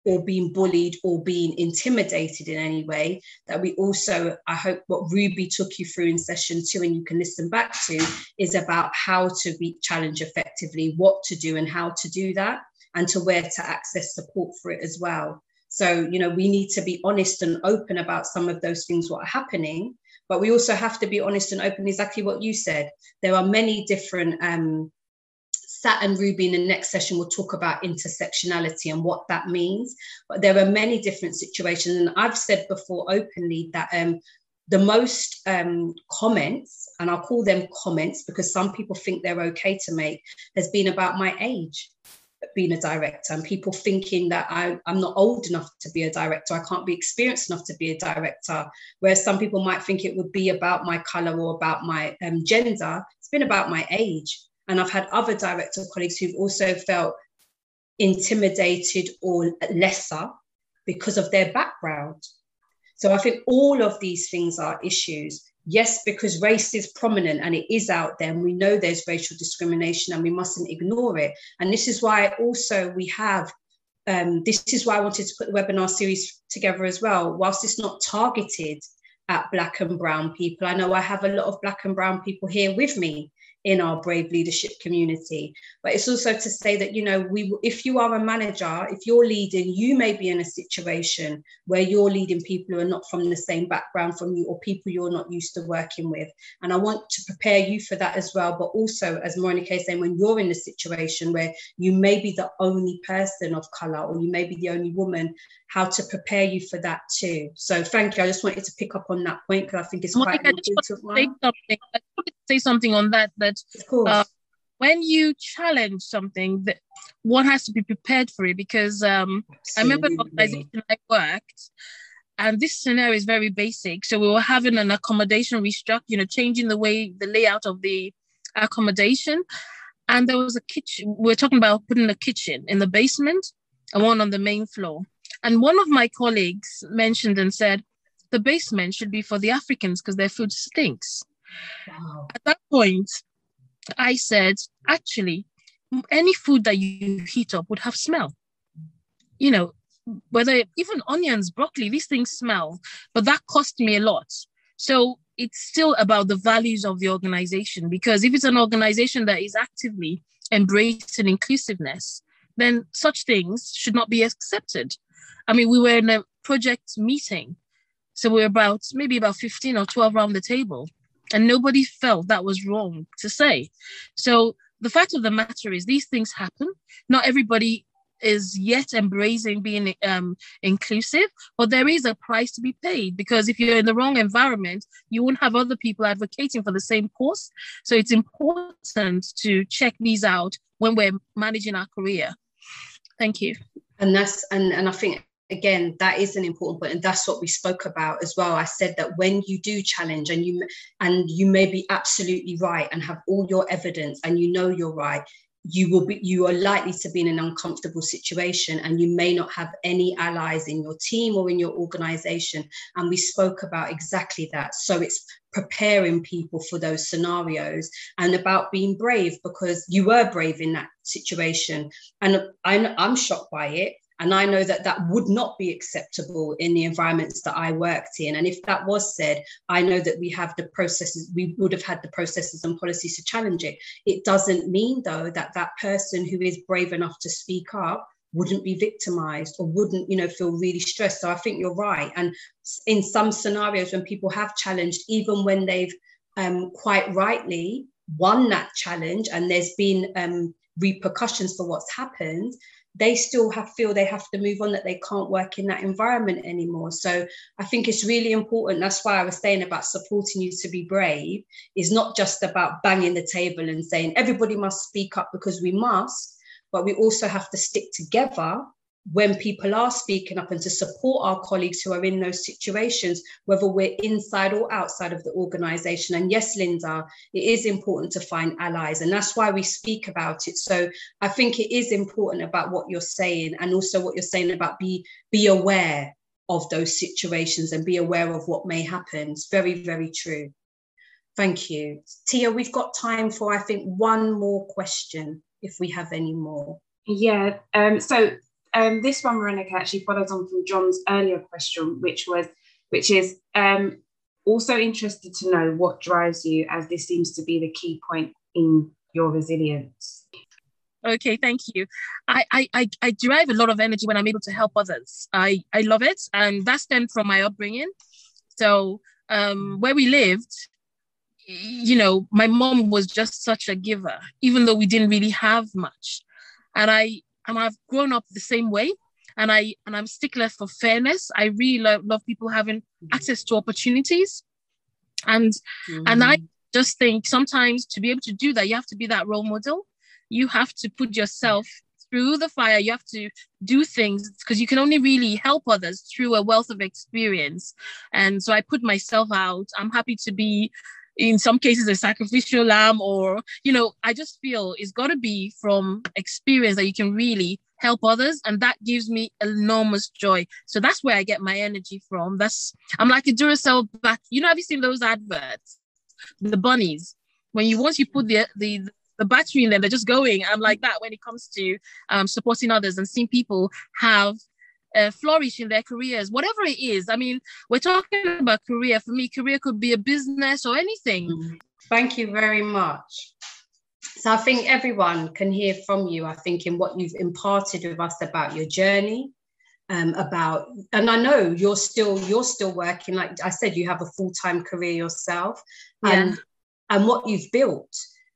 or being bullied or being intimidated in any way that we also i hope what ruby took you through in session two and you can listen back to is about how to be challenged effectively what to do and how to do that and to where to access support for it as well so you know we need to be honest and open about some of those things what are happening but we also have to be honest and open exactly what you said there are many different um, Sat and Ruby in the next session will talk about intersectionality and what that means. But there are many different situations. And I've said before openly that um, the most um, comments, and I'll call them comments because some people think they're okay to make, has been about my age being a director and people thinking that I, I'm not old enough to be a director, I can't be experienced enough to be a director. Whereas some people might think it would be about my color or about my um, gender. It's been about my age. And I've had other director colleagues who've also felt intimidated or lesser because of their background. So I think all of these things are issues. Yes, because race is prominent and it is out there, and we know there's racial discrimination and we mustn't ignore it. And this is why also we have. Um, this is why I wanted to put the webinar series together as well. Whilst it's not targeted at Black and Brown people, I know I have a lot of Black and Brown people here with me in our brave leadership community. But it's also to say that you know we if you are a manager if you're leading you may be in a situation where you're leading people who are not from the same background from you or people you're not used to working with. And i want to prepare you for that as well. But also as monica is saying when you're in a situation where you may be the only person of color or you may be the only woman how to prepare you for that too. So thank you. I just wanted to pick up on that point because i think it's quite monica, important say something on that that uh, when you challenge something that one has to be prepared for it because um, I remember the organization I worked and this scenario is very basic. So we were having an accommodation restructure, you know, changing the way the layout of the accommodation. And there was a kitchen. We are talking about putting a kitchen in the basement and one on the main floor. And one of my colleagues mentioned and said, the basement should be for the Africans because their food stinks. Wow. At that point, I said, actually, any food that you heat up would have smell. You know, whether even onions, broccoli, these things smell, but that cost me a lot. So it's still about the values of the organization because if it's an organization that is actively embracing inclusiveness, then such things should not be accepted. I mean, we were in a project meeting, so we we're about maybe about 15 or 12 around the table and nobody felt that was wrong to say. So the fact of the matter is, these things happen. Not everybody is yet embracing being um, inclusive, but there is a price to be paid because if you're in the wrong environment, you won't have other people advocating for the same cause. So it's important to check these out when we're managing our career. Thank you. And that's and and I think again that is an important point and that's what we spoke about as well. I said that when you do challenge and you and you may be absolutely right and have all your evidence and you know you're right you will be you are likely to be in an uncomfortable situation and you may not have any allies in your team or in your organization. And we spoke about exactly that. So it's preparing people for those scenarios and about being brave because you were brave in that situation. And I'm, I'm shocked by it and I know that that would not be acceptable in the environments that I worked in. And if that was said, I know that we have the processes, we would have had the processes and policies to challenge it. It doesn't mean, though, that that person who is brave enough to speak up wouldn't be victimized or wouldn't you know feel really stressed so i think you're right and in some scenarios when people have challenged even when they've um, quite rightly won that challenge and there's been um, repercussions for what's happened they still have feel they have to move on that they can't work in that environment anymore. So i think it's really important. That's why i was saying about supporting you to be brave. Is not just about banging the table and saying everybody must speak up because we must but we also have to stick together when people are speaking up and to support our colleagues who are in those situations, whether we're inside or outside of the organization. And yes, Linda, it is important to find allies. And that's why we speak about it. So I think it is important about what you're saying and also what you're saying about be, be aware of those situations and be aware of what may happen. It's very, very true. Thank you. Tia, we've got time for, I think, one more question, if we have any more. Yeah. Um, so um, this one, Veronica, actually follows on from John's earlier question, which was, which is um, also interested to know what drives you, as this seems to be the key point in your resilience. Okay, thank you. I, I, I, I derive a lot of energy when I'm able to help others. I, I love it, and that stemmed from my upbringing. So, um, where we lived, you know, my mom was just such a giver, even though we didn't really have much. And I, and I've grown up the same way. And I and I'm stickler for fairness. I really love, love people having mm-hmm. access to opportunities. And mm-hmm. and I just think sometimes to be able to do that, you have to be that role model. You have to put yourself through the fire. You have to do things because you can only really help others through a wealth of experience. And so I put myself out. I'm happy to be in some cases a sacrificial lamb or you know i just feel it's got to be from experience that you can really help others and that gives me enormous joy. So that's where i get my energy from. That's i'm like a duracell back you know have you seen those adverts? The bunnies. When you once you put the the the battery in them they're just going. I'm like that when it comes to um, supporting others and seeing people have uh, flourish in their careers, whatever it is. I mean, we're talking about career. For me, career could be a business or anything. Mm-hmm. Thank you very much. So I think everyone can hear from you, I think, in what you've imparted with us about your journey. Um, about and I know you're still you're still working like I said you have a full-time career yourself yeah. and and what you've built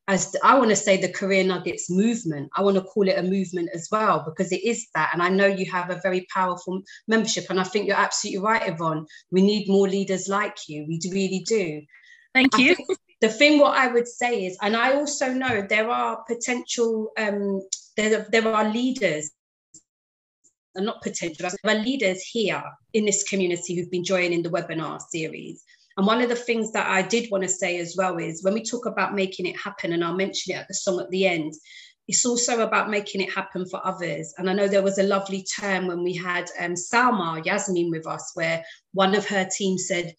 as I want to say the Career Nuggets movement. I want to call it a movement as well because it is that. And I know you have a very powerful membership. And I think you're absolutely right, Yvonne. We need more leaders like you. We really do. Thank you. The thing what I would say is, and I also know there are potential, um, there, there are leaders and not potential, there are leaders here in this community who've been joining the webinar series and one of the things that I did want to say as well is when we talk about making it happen, and I'll mention it at the song at the end, it's also about making it happen for others. And I know there was a lovely term when we had um, Salma Yasmin with us, where one of her team said,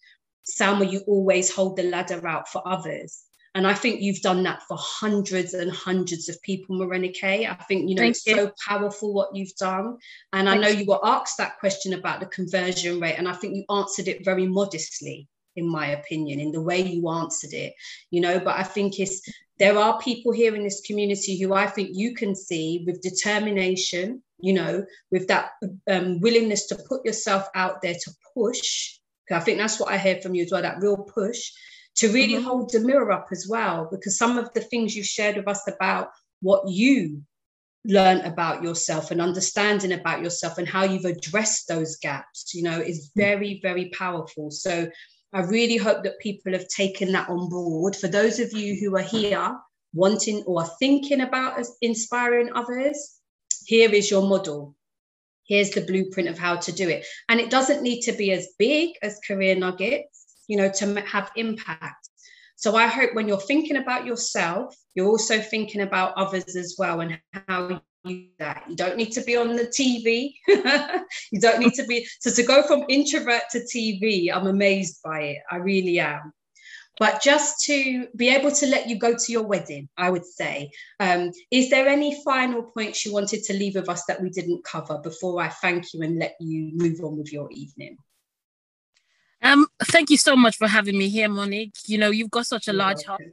Salma, you always hold the ladder out for others. And I think you've done that for hundreds and hundreds of people, Morenike. I think, you know, Thank it's you. so powerful what you've done. And Thank I know you were asked that question about the conversion rate, and I think you answered it very modestly in my opinion, in the way you answered it, you know. But I think it's there are people here in this community who I think you can see with determination, you know, with that um, willingness to put yourself out there to push. I think that's what I heard from you as well, that real push to really mm-hmm. hold the mirror up as well, because some of the things you shared with us about what you learn about yourself and understanding about yourself and how you've addressed those gaps, you know, is very, very powerful. So I really hope that people have taken that on board. For those of you who are here wanting or thinking about inspiring others, here is your model. Here's the blueprint of how to do it. And it doesn't need to be as big as Career Nuggets, you know, to have impact. So I hope when you're thinking about yourself, you're also thinking about others as well and how that. You don't need to be on the TV. you don't need to be. So to go from introvert to TV, I'm amazed by it. I really am. But just to be able to let you go to your wedding, I would say. Um, is there any final points you wanted to leave with us that we didn't cover before I thank you and let you move on with your evening? Um, thank you so much for having me here, Monique. You know, you've got such a You're large welcome. heart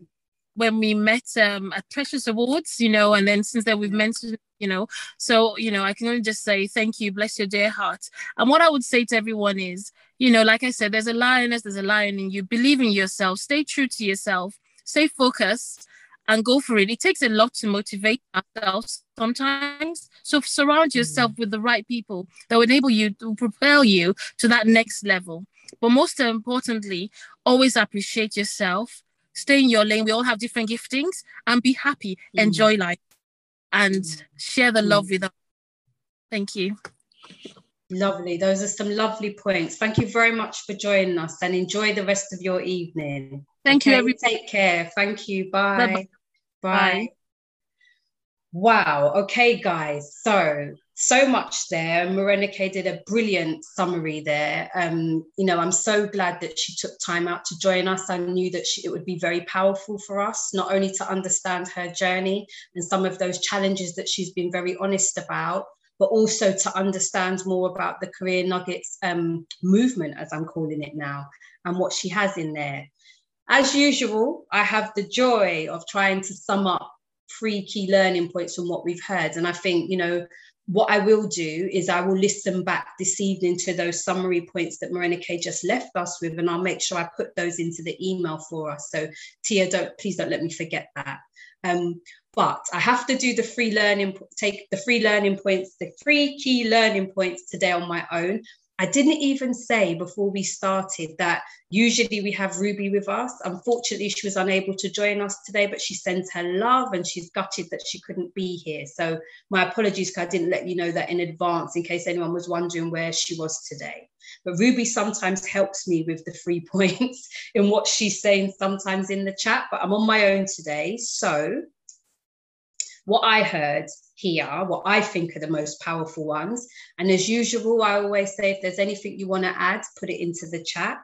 when we met um, at Precious Awards, you know, and then since then we've mentioned, you know, so, you know, I can only just say thank you, bless your dear heart. And what I would say to everyone is, you know, like I said, there's a lioness, there's a lion in you. Believe in yourself, stay true to yourself, stay focused and go for it. It takes a lot to motivate ourselves sometimes. So surround yourself mm. with the right people that will enable you to propel you to that next level. But most importantly, always appreciate yourself stay in your lane. We all have different giftings and be happy, mm. enjoy life, and mm. share the love mm. with us. Thank you. Lovely. Those are some lovely points. Thank you very much for joining us and enjoy the rest of your evening. Thank okay, you, everyone. Take care. Thank you. Bye. Bye. Bye. Bye. Wow. Okay, guys. So so much there. Morenike did a brilliant summary there. Um, you know, I'm so glad that she took time out to join us. I knew that she, it would be very powerful for us, not only to understand her journey and some of those challenges that she's been very honest about, but also to understand more about the Career Nuggets um, movement, as I'm calling it now, and what she has in there. As usual, I have the joy of trying to sum up three key learning points from what we've heard. And I think, you know, what I will do is I will listen back this evening to those summary points that Morenike just left us with, and I'll make sure I put those into the email for us. So Tia, don't please don't let me forget that. Um, but I have to do the free learning, take the free learning points, the three key learning points today on my own. I didn't even say before we started that usually we have Ruby with us. Unfortunately, she was unable to join us today, but she sends her love and she's gutted that she couldn't be here. So, my apologies because I didn't let you know that in advance in case anyone was wondering where she was today. But Ruby sometimes helps me with the free points in what she's saying sometimes in the chat, but I'm on my own today. So, what I heard here, what I think are the most powerful ones. And as usual, I always say if there's anything you want to add, put it into the chat.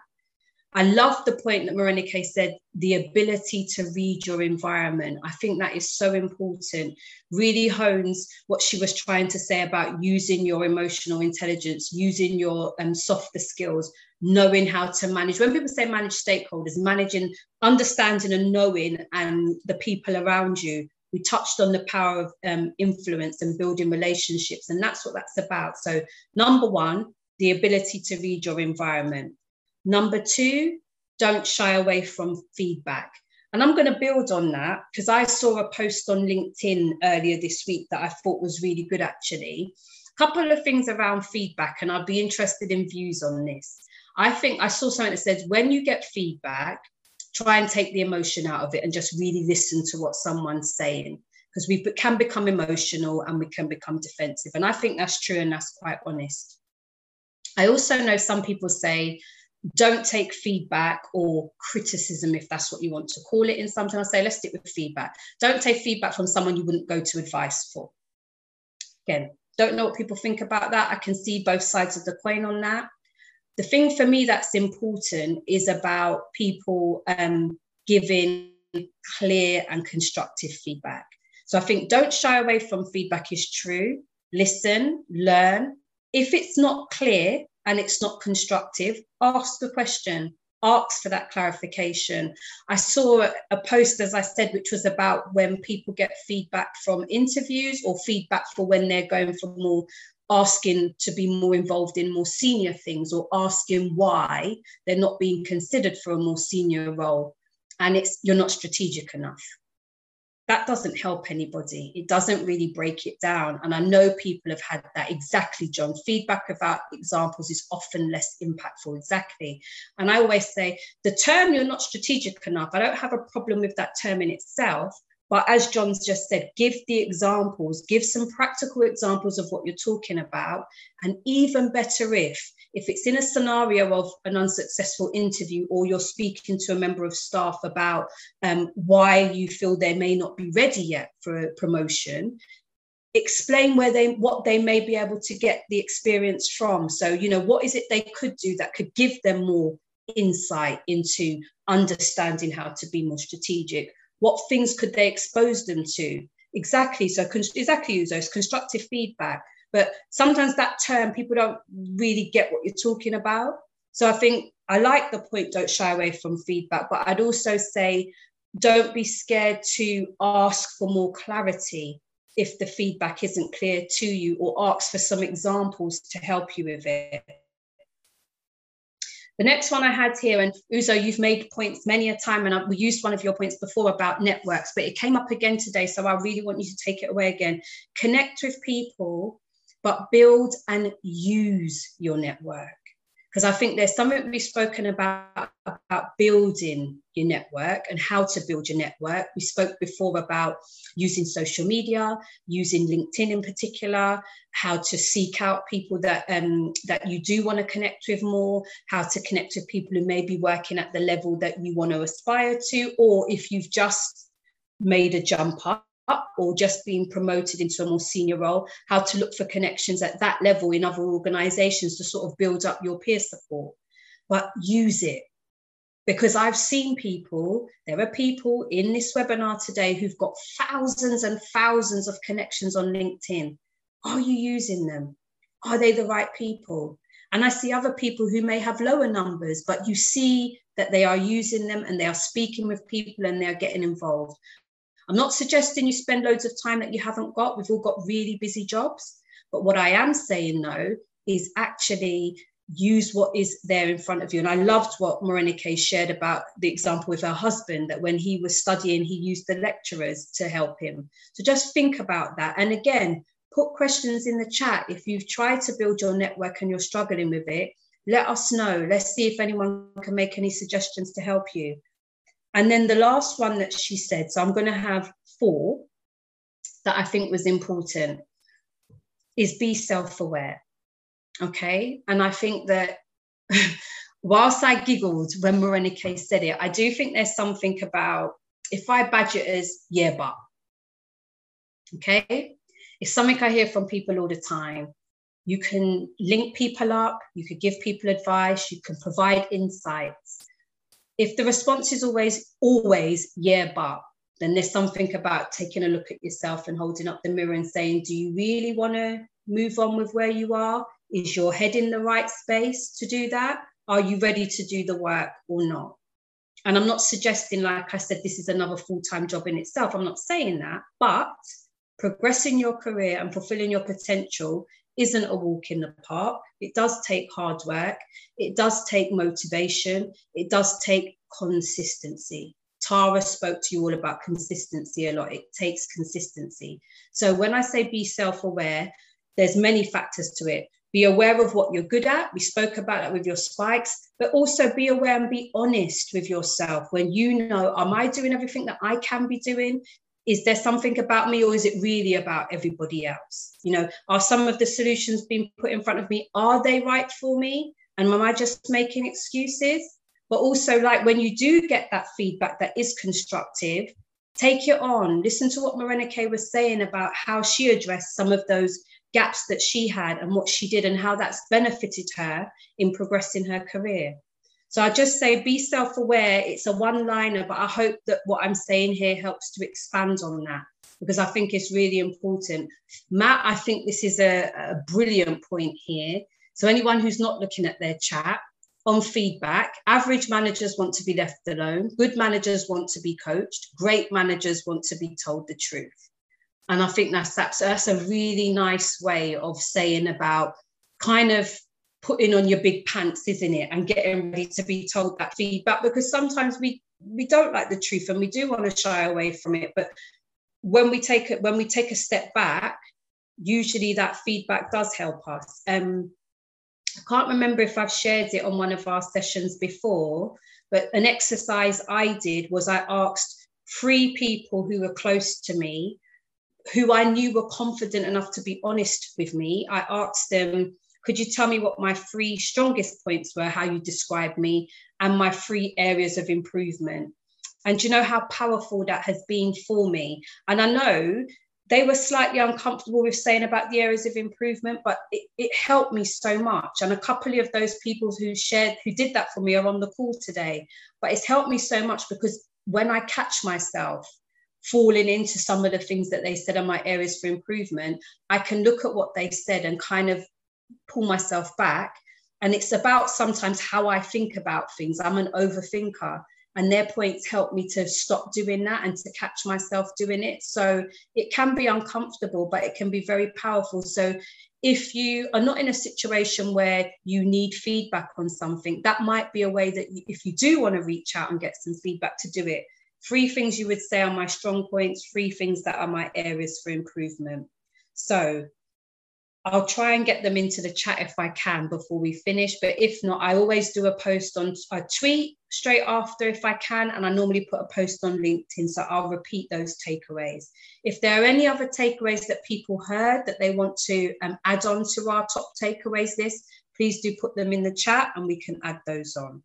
I love the point that Morenike said the ability to read your environment. I think that is so important. Really hones what she was trying to say about using your emotional intelligence, using your um, softer skills, knowing how to manage. When people say manage stakeholders, managing, understanding, and knowing and the people around you we touched on the power of um, influence and building relationships and that's what that's about. So number one the ability to read your environment. Number two don't shy away from feedback. And i'm going to build on that because i saw a post on linkedin earlier this week that i thought was really good actually. A couple of things around feedback and i'd be interested in views on this. I think i saw something that says when you get feedback try and take the emotion out of it and just really listen to what someone's saying because we can become emotional and we can become defensive. And I think that's true and that's quite honest. I also know some people say, don't take feedback or criticism, if that's what you want to call it. In sometimes I say, let's stick with feedback. Don't take feedback from someone you wouldn't go to advice for. Again, don't know what people think about that. I can see both sides of the coin on that the thing for me that's important is about people um, giving clear and constructive feedback. So I think don't shy away from feedback is true. Listen, learn. If it's not clear and it's not constructive, ask a question, ask for that clarification. I saw a post, as I said, which was about when people get feedback from interviews or feedback for when they're going for more asking to be more involved in more senior things or asking why they're not being considered for a more senior role. And it's you're not strategic enough. That doesn't help anybody. It doesn't really break it down. And i know people have had that exactly john. Feedback about examples is often less impactful exactly. And i always say the term you're not strategic enough i don't have a problem with that term in itself but as John's just said, give the examples, give some practical examples of what you're talking about. And even better if, if it's in a scenario of an unsuccessful interview or you're speaking to a member of staff about um, why you feel they may not be ready yet for a promotion, explain where they what they may be able to get the experience from so you know what is it they could do that could give them more insight into understanding how to be more strategic what things could they expose them to? Exactly. So exactly, Uzo, it's constructive feedback. But sometimes that term people don't really get what you're talking about. So I think I like the point, don't shy away from feedback, but I'd also say don't be scared to ask for more clarity if the feedback isn't clear to you or ask for some examples to help you with it. The next one I had here, and Uzo, you've made points many a time, and we used one of your points before about networks, but it came up again today. So I really want you to take it away again. Connect with people, but build and use your network because I think there's something we've spoken about about building your network and how to build your network. We spoke before about using social media, using LinkedIn in particular, how to seek out people that um, that you do want to connect with more, how to connect with people who may be working at the level that you want to aspire to, or if you've just made a jump up up or just being promoted into a more senior role, how to look for connections at that level in other organizations to sort of build up your peer support. But use it because I've seen people, there are people in this webinar today who've got thousands and thousands of connections on LinkedIn. Are you using them? Are they the right people? And I see other people who may have lower numbers, but you see that they are using them and they are speaking with people and they're getting involved. I'm not suggesting you spend loads of time that you haven't got. We've all got really busy jobs. But what I am saying though is actually use what is there in front of you. And I loved what Morenike shared about the example with her husband that when he was studying, he used the lecturers to help him. So just think about that. And again, put questions in the chat. If you've tried to build your network and you're struggling with it, let us know. Let's see if anyone can make any suggestions to help you. And then the last one that she said, so I'm going to have four that I think was important, is be self aware. Okay. And I think that whilst I giggled when Morenike said it, I do think there's something about if I badge it as yeah, but. Okay. It's something I hear from people all the time. You can link people up, you could give people advice, you can provide insights. If the response is always, always, yeah, but, then there's something about taking a look at yourself and holding up the mirror and saying, do you really want to move on with where you are? Is your head in the right space to do that? Are you ready to do the work or not? And I'm not suggesting, like I said, this is another full time job in itself. I'm not saying that, but progressing your career and fulfilling your potential isn't a walk in the park. It does take hard work. It does take motivation. It does take consistency. Tara spoke to you all about consistency a lot. It takes consistency. So when I say be self-aware, there's many factors to it. Be aware of what you're good at. We spoke about that with your spikes, but also be aware and be honest with yourself when you know, am I doing everything that I can be doing? Is there something about me or is it really about everybody else? You know are some of the solutions being put in front of me are they right for me? And am i just making excuses? But also like when you do get that feedback that is constructive take it on. Listen to what Morenike was saying about how she addressed some of those gaps that she had and what she did and how that's benefited her in progressing her career so I just say be self aware. It's a one liner, but I hope that what I'm saying here helps to expand on that because I think it's really important. Matt, I think this is a, a brilliant point here. So anyone who's not looking at their chat, on feedback. Average managers want to be left alone. Good managers want to be coached. Great managers want to be told the truth. And I think that's, that's, that's a really nice way of saying about kind of putting on your big pants, isn't it? And getting ready to be told that feedback because sometimes we we don't like the truth and we do want to shy away from it. But when we take it, when we take a step back, usually that feedback does help us. Um, I can't remember if I've shared it on one of our sessions before, but an exercise I did was I asked three people who were close to me, who I knew were confident enough to be honest with me. I asked them, could you tell me what my three strongest points were, how you describe me, and my three areas of improvement? And you know how powerful that has been for me? And I know they were slightly uncomfortable with saying about the areas of improvement, but it, it, helped me so much. And a couple of those people who shared, who did that for me are on the call today. But it's helped me so much because when I catch myself falling into some of the things that they said are my areas for improvement, I can look at what they said and kind of pull myself back. And it's about sometimes how I think about things. I'm an overthinker, and their points help me to stop doing that and to catch myself doing it. So it can be uncomfortable, but it can be very powerful. So if you are not in a situation where you need feedback on something, that might be a way that you, if you do want to reach out and get some feedback to do it. Three things you would say are my strong points, three things that are my areas for improvement. So I'll try and get them into the chat if I can before we finish. But if not, I always do a post on a tweet straight after if I can. And I normally put a post on LinkedIn. So I'll repeat those takeaways. If there are any other takeaways that people heard that they want to um, add on to our top takeaways list, please do put them in the chat and we can add those on.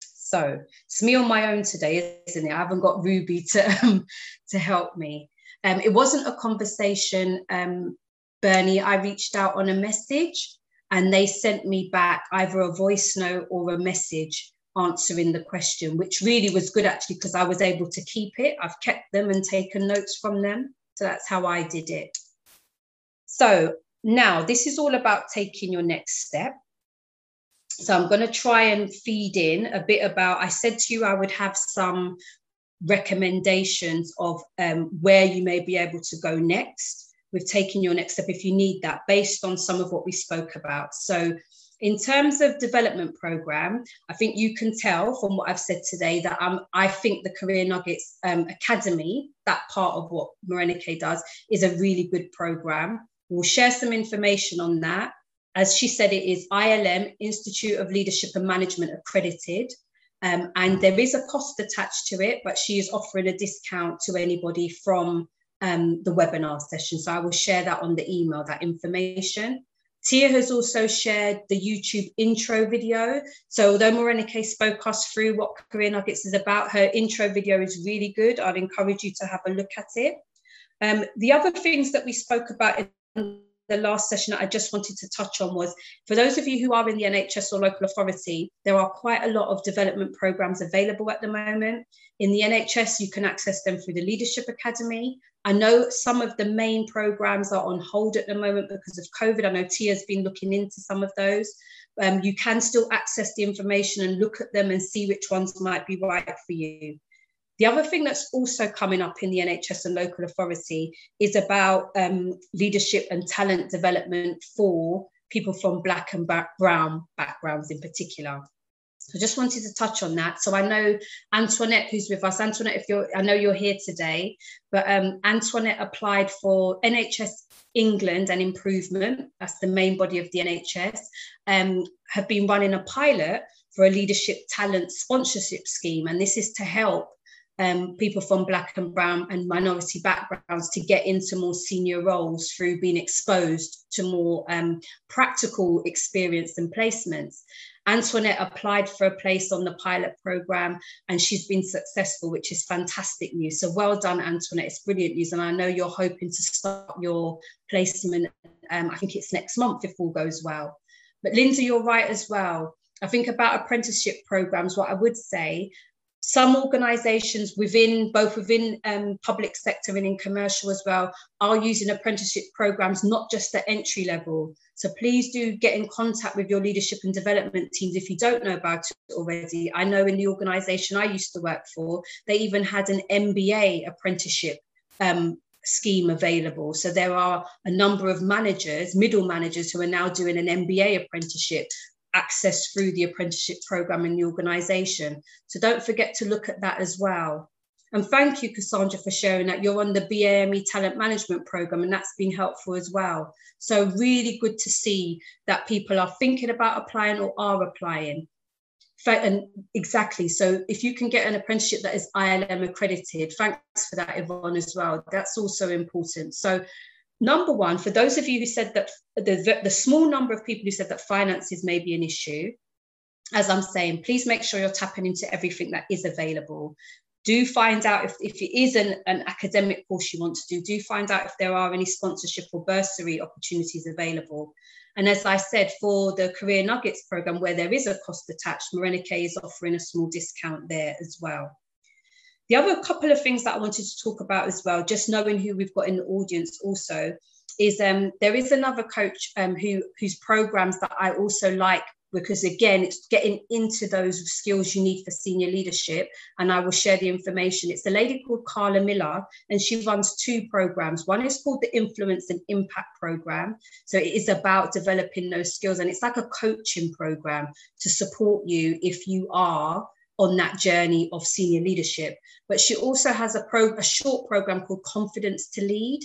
So it's me on my own today, isn't it? I haven't got Ruby to, um, to help me. Um, it wasn't a conversation um, Bernie, I reached out on a message and they sent me back either a voice note or a message answering the question, which really was good actually because I was able to keep it. I've kept them and taken notes from them. So that's how I did it. So now this is all about taking your next step. So I'm going to try and feed in a bit about. I said to you I would have some recommendations of um, where you may be able to go next with taking your next step if you need that based on some of what we spoke about. So In terms of development program, I think you can tell from what I've said today that um, I think the Career Nuggets um, Academy, that part of what Morenike does, is a really good program. We'll share some information on that. As she said, it is ILM, Institute of Leadership and Management accredited. Um, and there is a cost attached to it, but she is offering a discount to anybody from um, the webinar session. So I will share that on the email, that information. Tia has also shared the YouTube intro video. So although Morenike spoke us through what Career Nuggets is about, her intro video is really good. I'd encourage you to have a look at it. Um, the other things that we spoke about in the last session that I just wanted to touch on was for those of you who are in the NHS or local authority, there are quite a lot of development programs available at the moment. In the NHS, you can access them through the Leadership Academy. I know some of the main programs are on hold at the moment because of COVID. I know Tia's been looking into some of those. Um, you can still access the information and look at them and see which ones might be right for you. The other thing that's also coming up in the NHS and local authority is about um, leadership and talent development for people from Black and Brown backgrounds in particular. So just wanted to touch on that. So I know Antoinette, who's with us. Antoinette, if you're, I know you're here today, but um, Antoinette applied for NHS England and Improvement. That's the main body of the NHS. Um, have been running a pilot for a leadership talent sponsorship scheme, and this is to help um, people from Black and Brown and minority backgrounds to get into more senior roles through being exposed to more um, practical experience and placements. Antoinette applied for a place on the pilot program and she's been successful, which is fantastic news. So well done, Antoinette. It's brilliant news. And I know you're hoping to start your placement, um, I think it's next month if all goes well. But Linda, you're right as well. I think about apprenticeship programs, what I would say some organizations within both within um, public sector and in commercial as well are using apprenticeship programs not just at entry level. So please do get in contact with your leadership and development teams if you don't know about it already. I know in the organization i used to work for they even had an mba apprenticeship um, scheme available. So there are a number of managers middle managers who are now doing an mba apprenticeship access through the apprenticeship program in the organisation. So don't forget to look at that as well. And thank you, Cassandra, for sharing that you're on the BAME talent management program, and that's been helpful as well. So, really good to see that people are thinking about applying or are applying. And exactly. So, if you can get an apprenticeship that is ILM accredited, thanks for that, Yvonne, as well. That's also important. So, number one, for those of you who said that the, the small number of people who said that finances may be an issue, as I'm saying, please make sure you're tapping into everything that is available. Do find out if, if it is an, an academic course you want to do, do find out if there are any sponsorship or bursary opportunities available. And as I said, for the Career Nuggets program, where there is a cost attached, Morenike is offering a small discount there as well. The other couple of things that I wanted to talk about as well, just knowing who we've got in the audience also, is um, there is another coach um, who whose programs that I also like because again it's getting into those skills you need for senior leadership and i will share the information. It's a lady called carla miller and she runs two programs. One is called the influence and impact program. So it is about developing those skills and it's like a coaching program to support you if you are on that journey of senior leadership. But she also has a, pro, a short program called Confidence to Lead.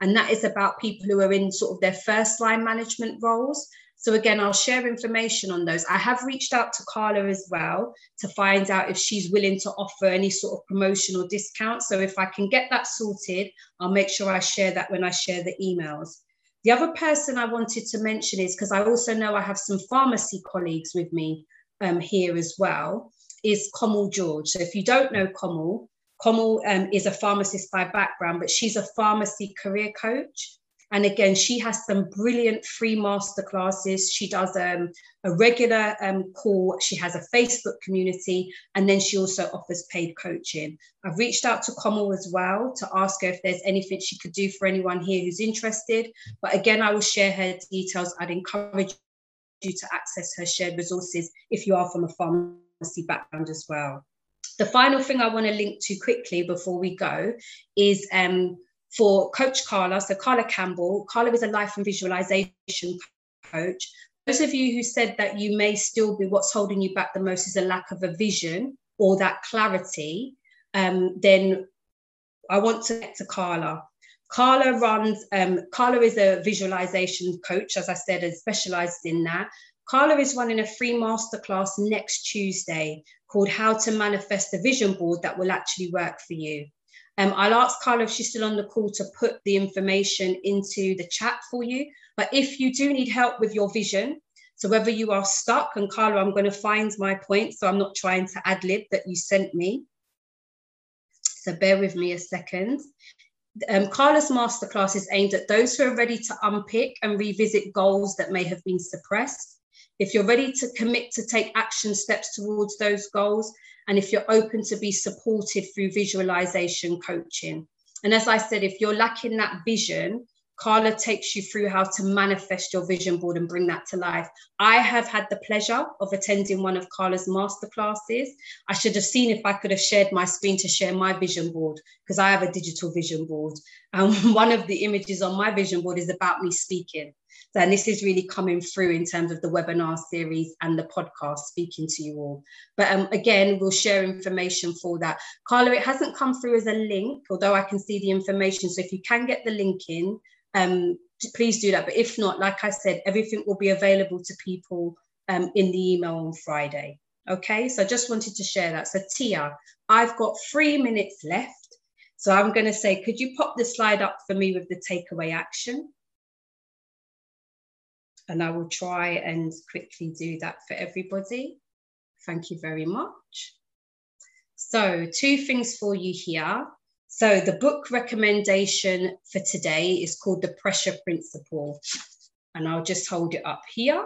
And that is about people who are in sort of their first line management roles. So again, I'll share information on those. I have reached out to Carla as well to find out if she's willing to offer any sort of promotion or discount. So if I can get that sorted, I'll make sure I share that when I share the emails. The other person I wanted to mention is because I also know I have some pharmacy colleagues with me um, here as well is Komal George. So if you don't know Komal, Komal um, is a pharmacist by background, but she's a pharmacy career coach. And again, she has some brilliant free masterclasses. She does um, a regular um, call. She has a Facebook community, and then she also offers paid coaching. I've reached out to Komal as well to ask her if there's anything she could do for anyone here who's interested. But again, I will share her details. I'd encourage you to access her shared resources if you are from a pharmacy pharmacy background as well. The final thing I want to link to quickly before we go is um, for Coach Carla. So, Carla Campbell. Carla is a life and visualization coach. those of you who said that you may still be what's holding you back the most is a lack of a vision or that clarity, um, then I want to get to Carla. Carla runs, um, Carla is a visualization coach, as I said, and specialized in that. Carla is running a free masterclass next Tuesday called How to Manifest a Vision Board that will actually work for you. Um, I'll ask Carla if she's still on the call to put the information into the chat for you. But if you do need help with your vision, so whether you are stuck, and Carla, I'm going to find my point, so I'm not trying to ad lib that you sent me. So bear with me a second. Um, Carla's masterclass is aimed at those who are ready to unpick and revisit goals that may have been suppressed. If you're ready to commit to take action steps towards those goals, and if you're open to be supported through visualization coaching. And as I said, if you're lacking that vision, Carla takes you through how to manifest your vision board and bring that to life. I have had the pleasure of attending one of Carla's masterclasses. I should have seen if I could have shared my screen to share my vision board because I have a digital vision board. And one of the images on my vision board is about me speaking. And this is really coming through in terms of the webinar series and the podcast speaking to you all. But um, again, we'll share information for that. Carla, it hasn't come through as a link, although I can see the information. So if you can get the link in, um, please do that. But if not, like I said, everything will be available to people um, in the email on Friday. Okay, so I just wanted to share that. So Tia, I've got three minutes left. So I'm going to say, could you pop the slide up for me with the takeaway action? And I will try and quickly do that for everybody. Thank you very much. So two things for you here. So the book recommendation for today is called The Pressure Principle. And I'll just hold it up here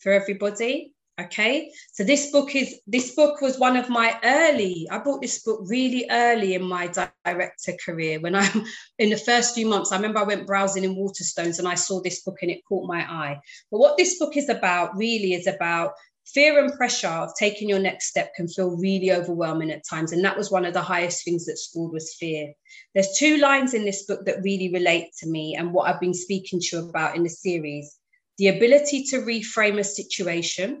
for everybody. Okay. So this book is this book was one of my early, I bought this book really early in my director career. When I'm in the first few months, I remember I went browsing in Waterstones and I saw this book and it caught my eye. But what this book is about really is about fear and pressure of taking your next step can feel really overwhelming at times and that was one of the highest things that schooled was fear there's two lines in this book that really relate to me and what i've been speaking to you about in the series the ability to reframe a situation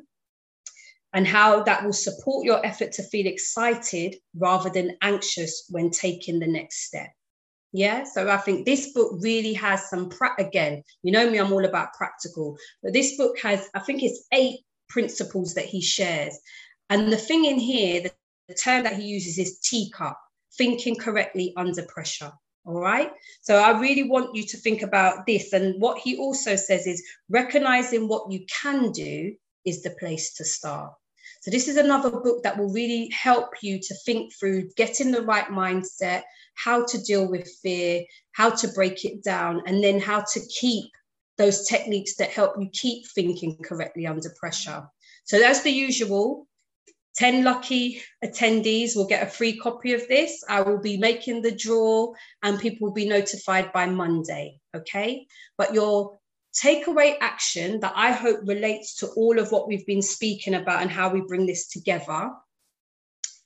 and how that will support your effort to feel excited rather than anxious when taking the next step yeah, so I think this book really has some, pra- again, you know me, I'm all about practical, but this book has, I think it's eight principles that he shares. And the thing in here, the, the term that he uses is teacup, thinking correctly under pressure. All right. So I really want you to think about this. And what he also says is recognizing what you can do is the place to start. So this is another book that will really help you to think through getting the right mindset, how to deal with fear, how to break it down, and then how to keep those techniques that help you keep thinking correctly under pressure. So as the usual. 10 lucky attendees will get a free copy of this. I will be making the draw and people will be notified by Monday. Okay. But your takeaway action that I hope relates to all of what we've been speaking about and how we bring this together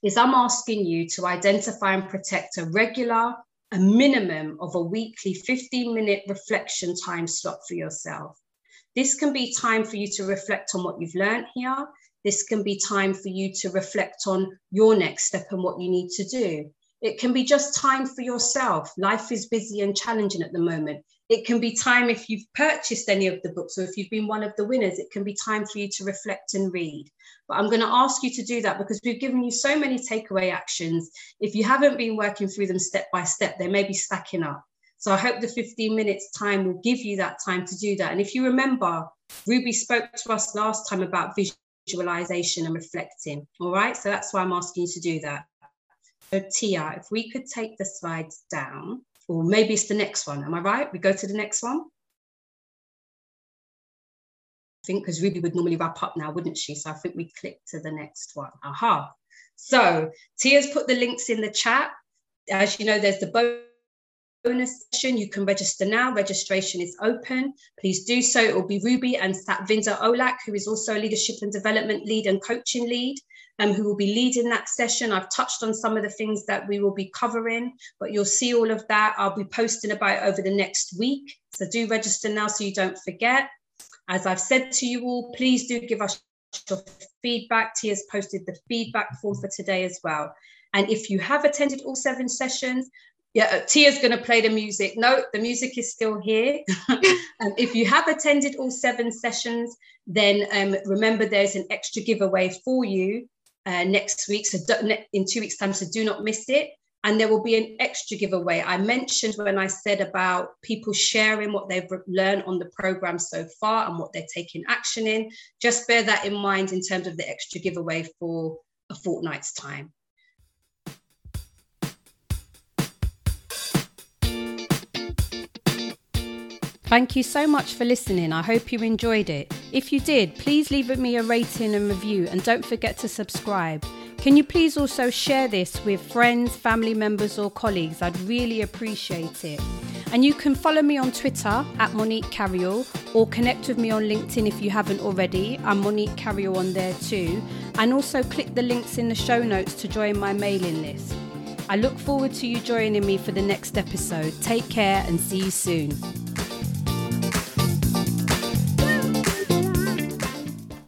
is I'm asking you to identify and protect a regular, a minimum of a weekly 15 minute reflection time slot for yourself. This can be time for you to reflect on what you've learned here. This can be time for you to reflect on your next step and what you need to do. It can be just time for yourself. Life is busy and challenging at the moment. It can be time if you've purchased any of the books or if you've been one of the winners, it can be time for you to reflect and read. But I'm going to ask you to do that because we've given you so many takeaway actions. If you haven't been working through them step by step, they may be stacking up. So I hope the 15 minutes time will give you that time to do that. And if you remember, Ruby spoke to us last time about visualization and reflecting. All right. So that's why I'm asking you to do that. So Tia, if we could take the slides down, or maybe it's the next one. Am I right? We go to the next one. I think because Ruby would normally wrap up now, wouldn't she? So I think we click to the next one. Aha. So Tia's put the links in the chat. As you know, there's the bonus session. You can register now. Registration is open. Please do so. It will be Ruby and Satvinder Olak, who is also a leadership and development lead and coaching lead um, who will be leading that session. I've touched on some of the things that we will be covering, but you'll see all of that. I'll be posting about over the next week. So do register now so you don't forget. As I've said to you all, please do give us your feedback. Tia's posted the feedback form for today as well. And if you have attended all seven sessions, yeah, uh, Tia's going to play the music. No, the music is still here. um, if you have attended all seven sessions, then um, remember there's an extra giveaway for you uh, next week. So in two weeks' time, so do not miss it. And there will be an extra giveaway. I mentioned when I said about people sharing what they've learned on the program so far and what they're taking action in. Just bear that in mind in terms of the extra giveaway for a fortnight's time. Thank you so much for listening. I hope you enjoyed it. If you did, please leave me a rating and review and don't forget to subscribe. Can you please also share this with friends, family members, or colleagues? I'd really appreciate it. And you can follow me on Twitter at Monique Carriol or connect with me on LinkedIn if you haven't already. I'm Monique Carriol on there too. And also click the links in the show notes to join my mailing list. I look forward to you joining me for the next episode. Take care and see you soon.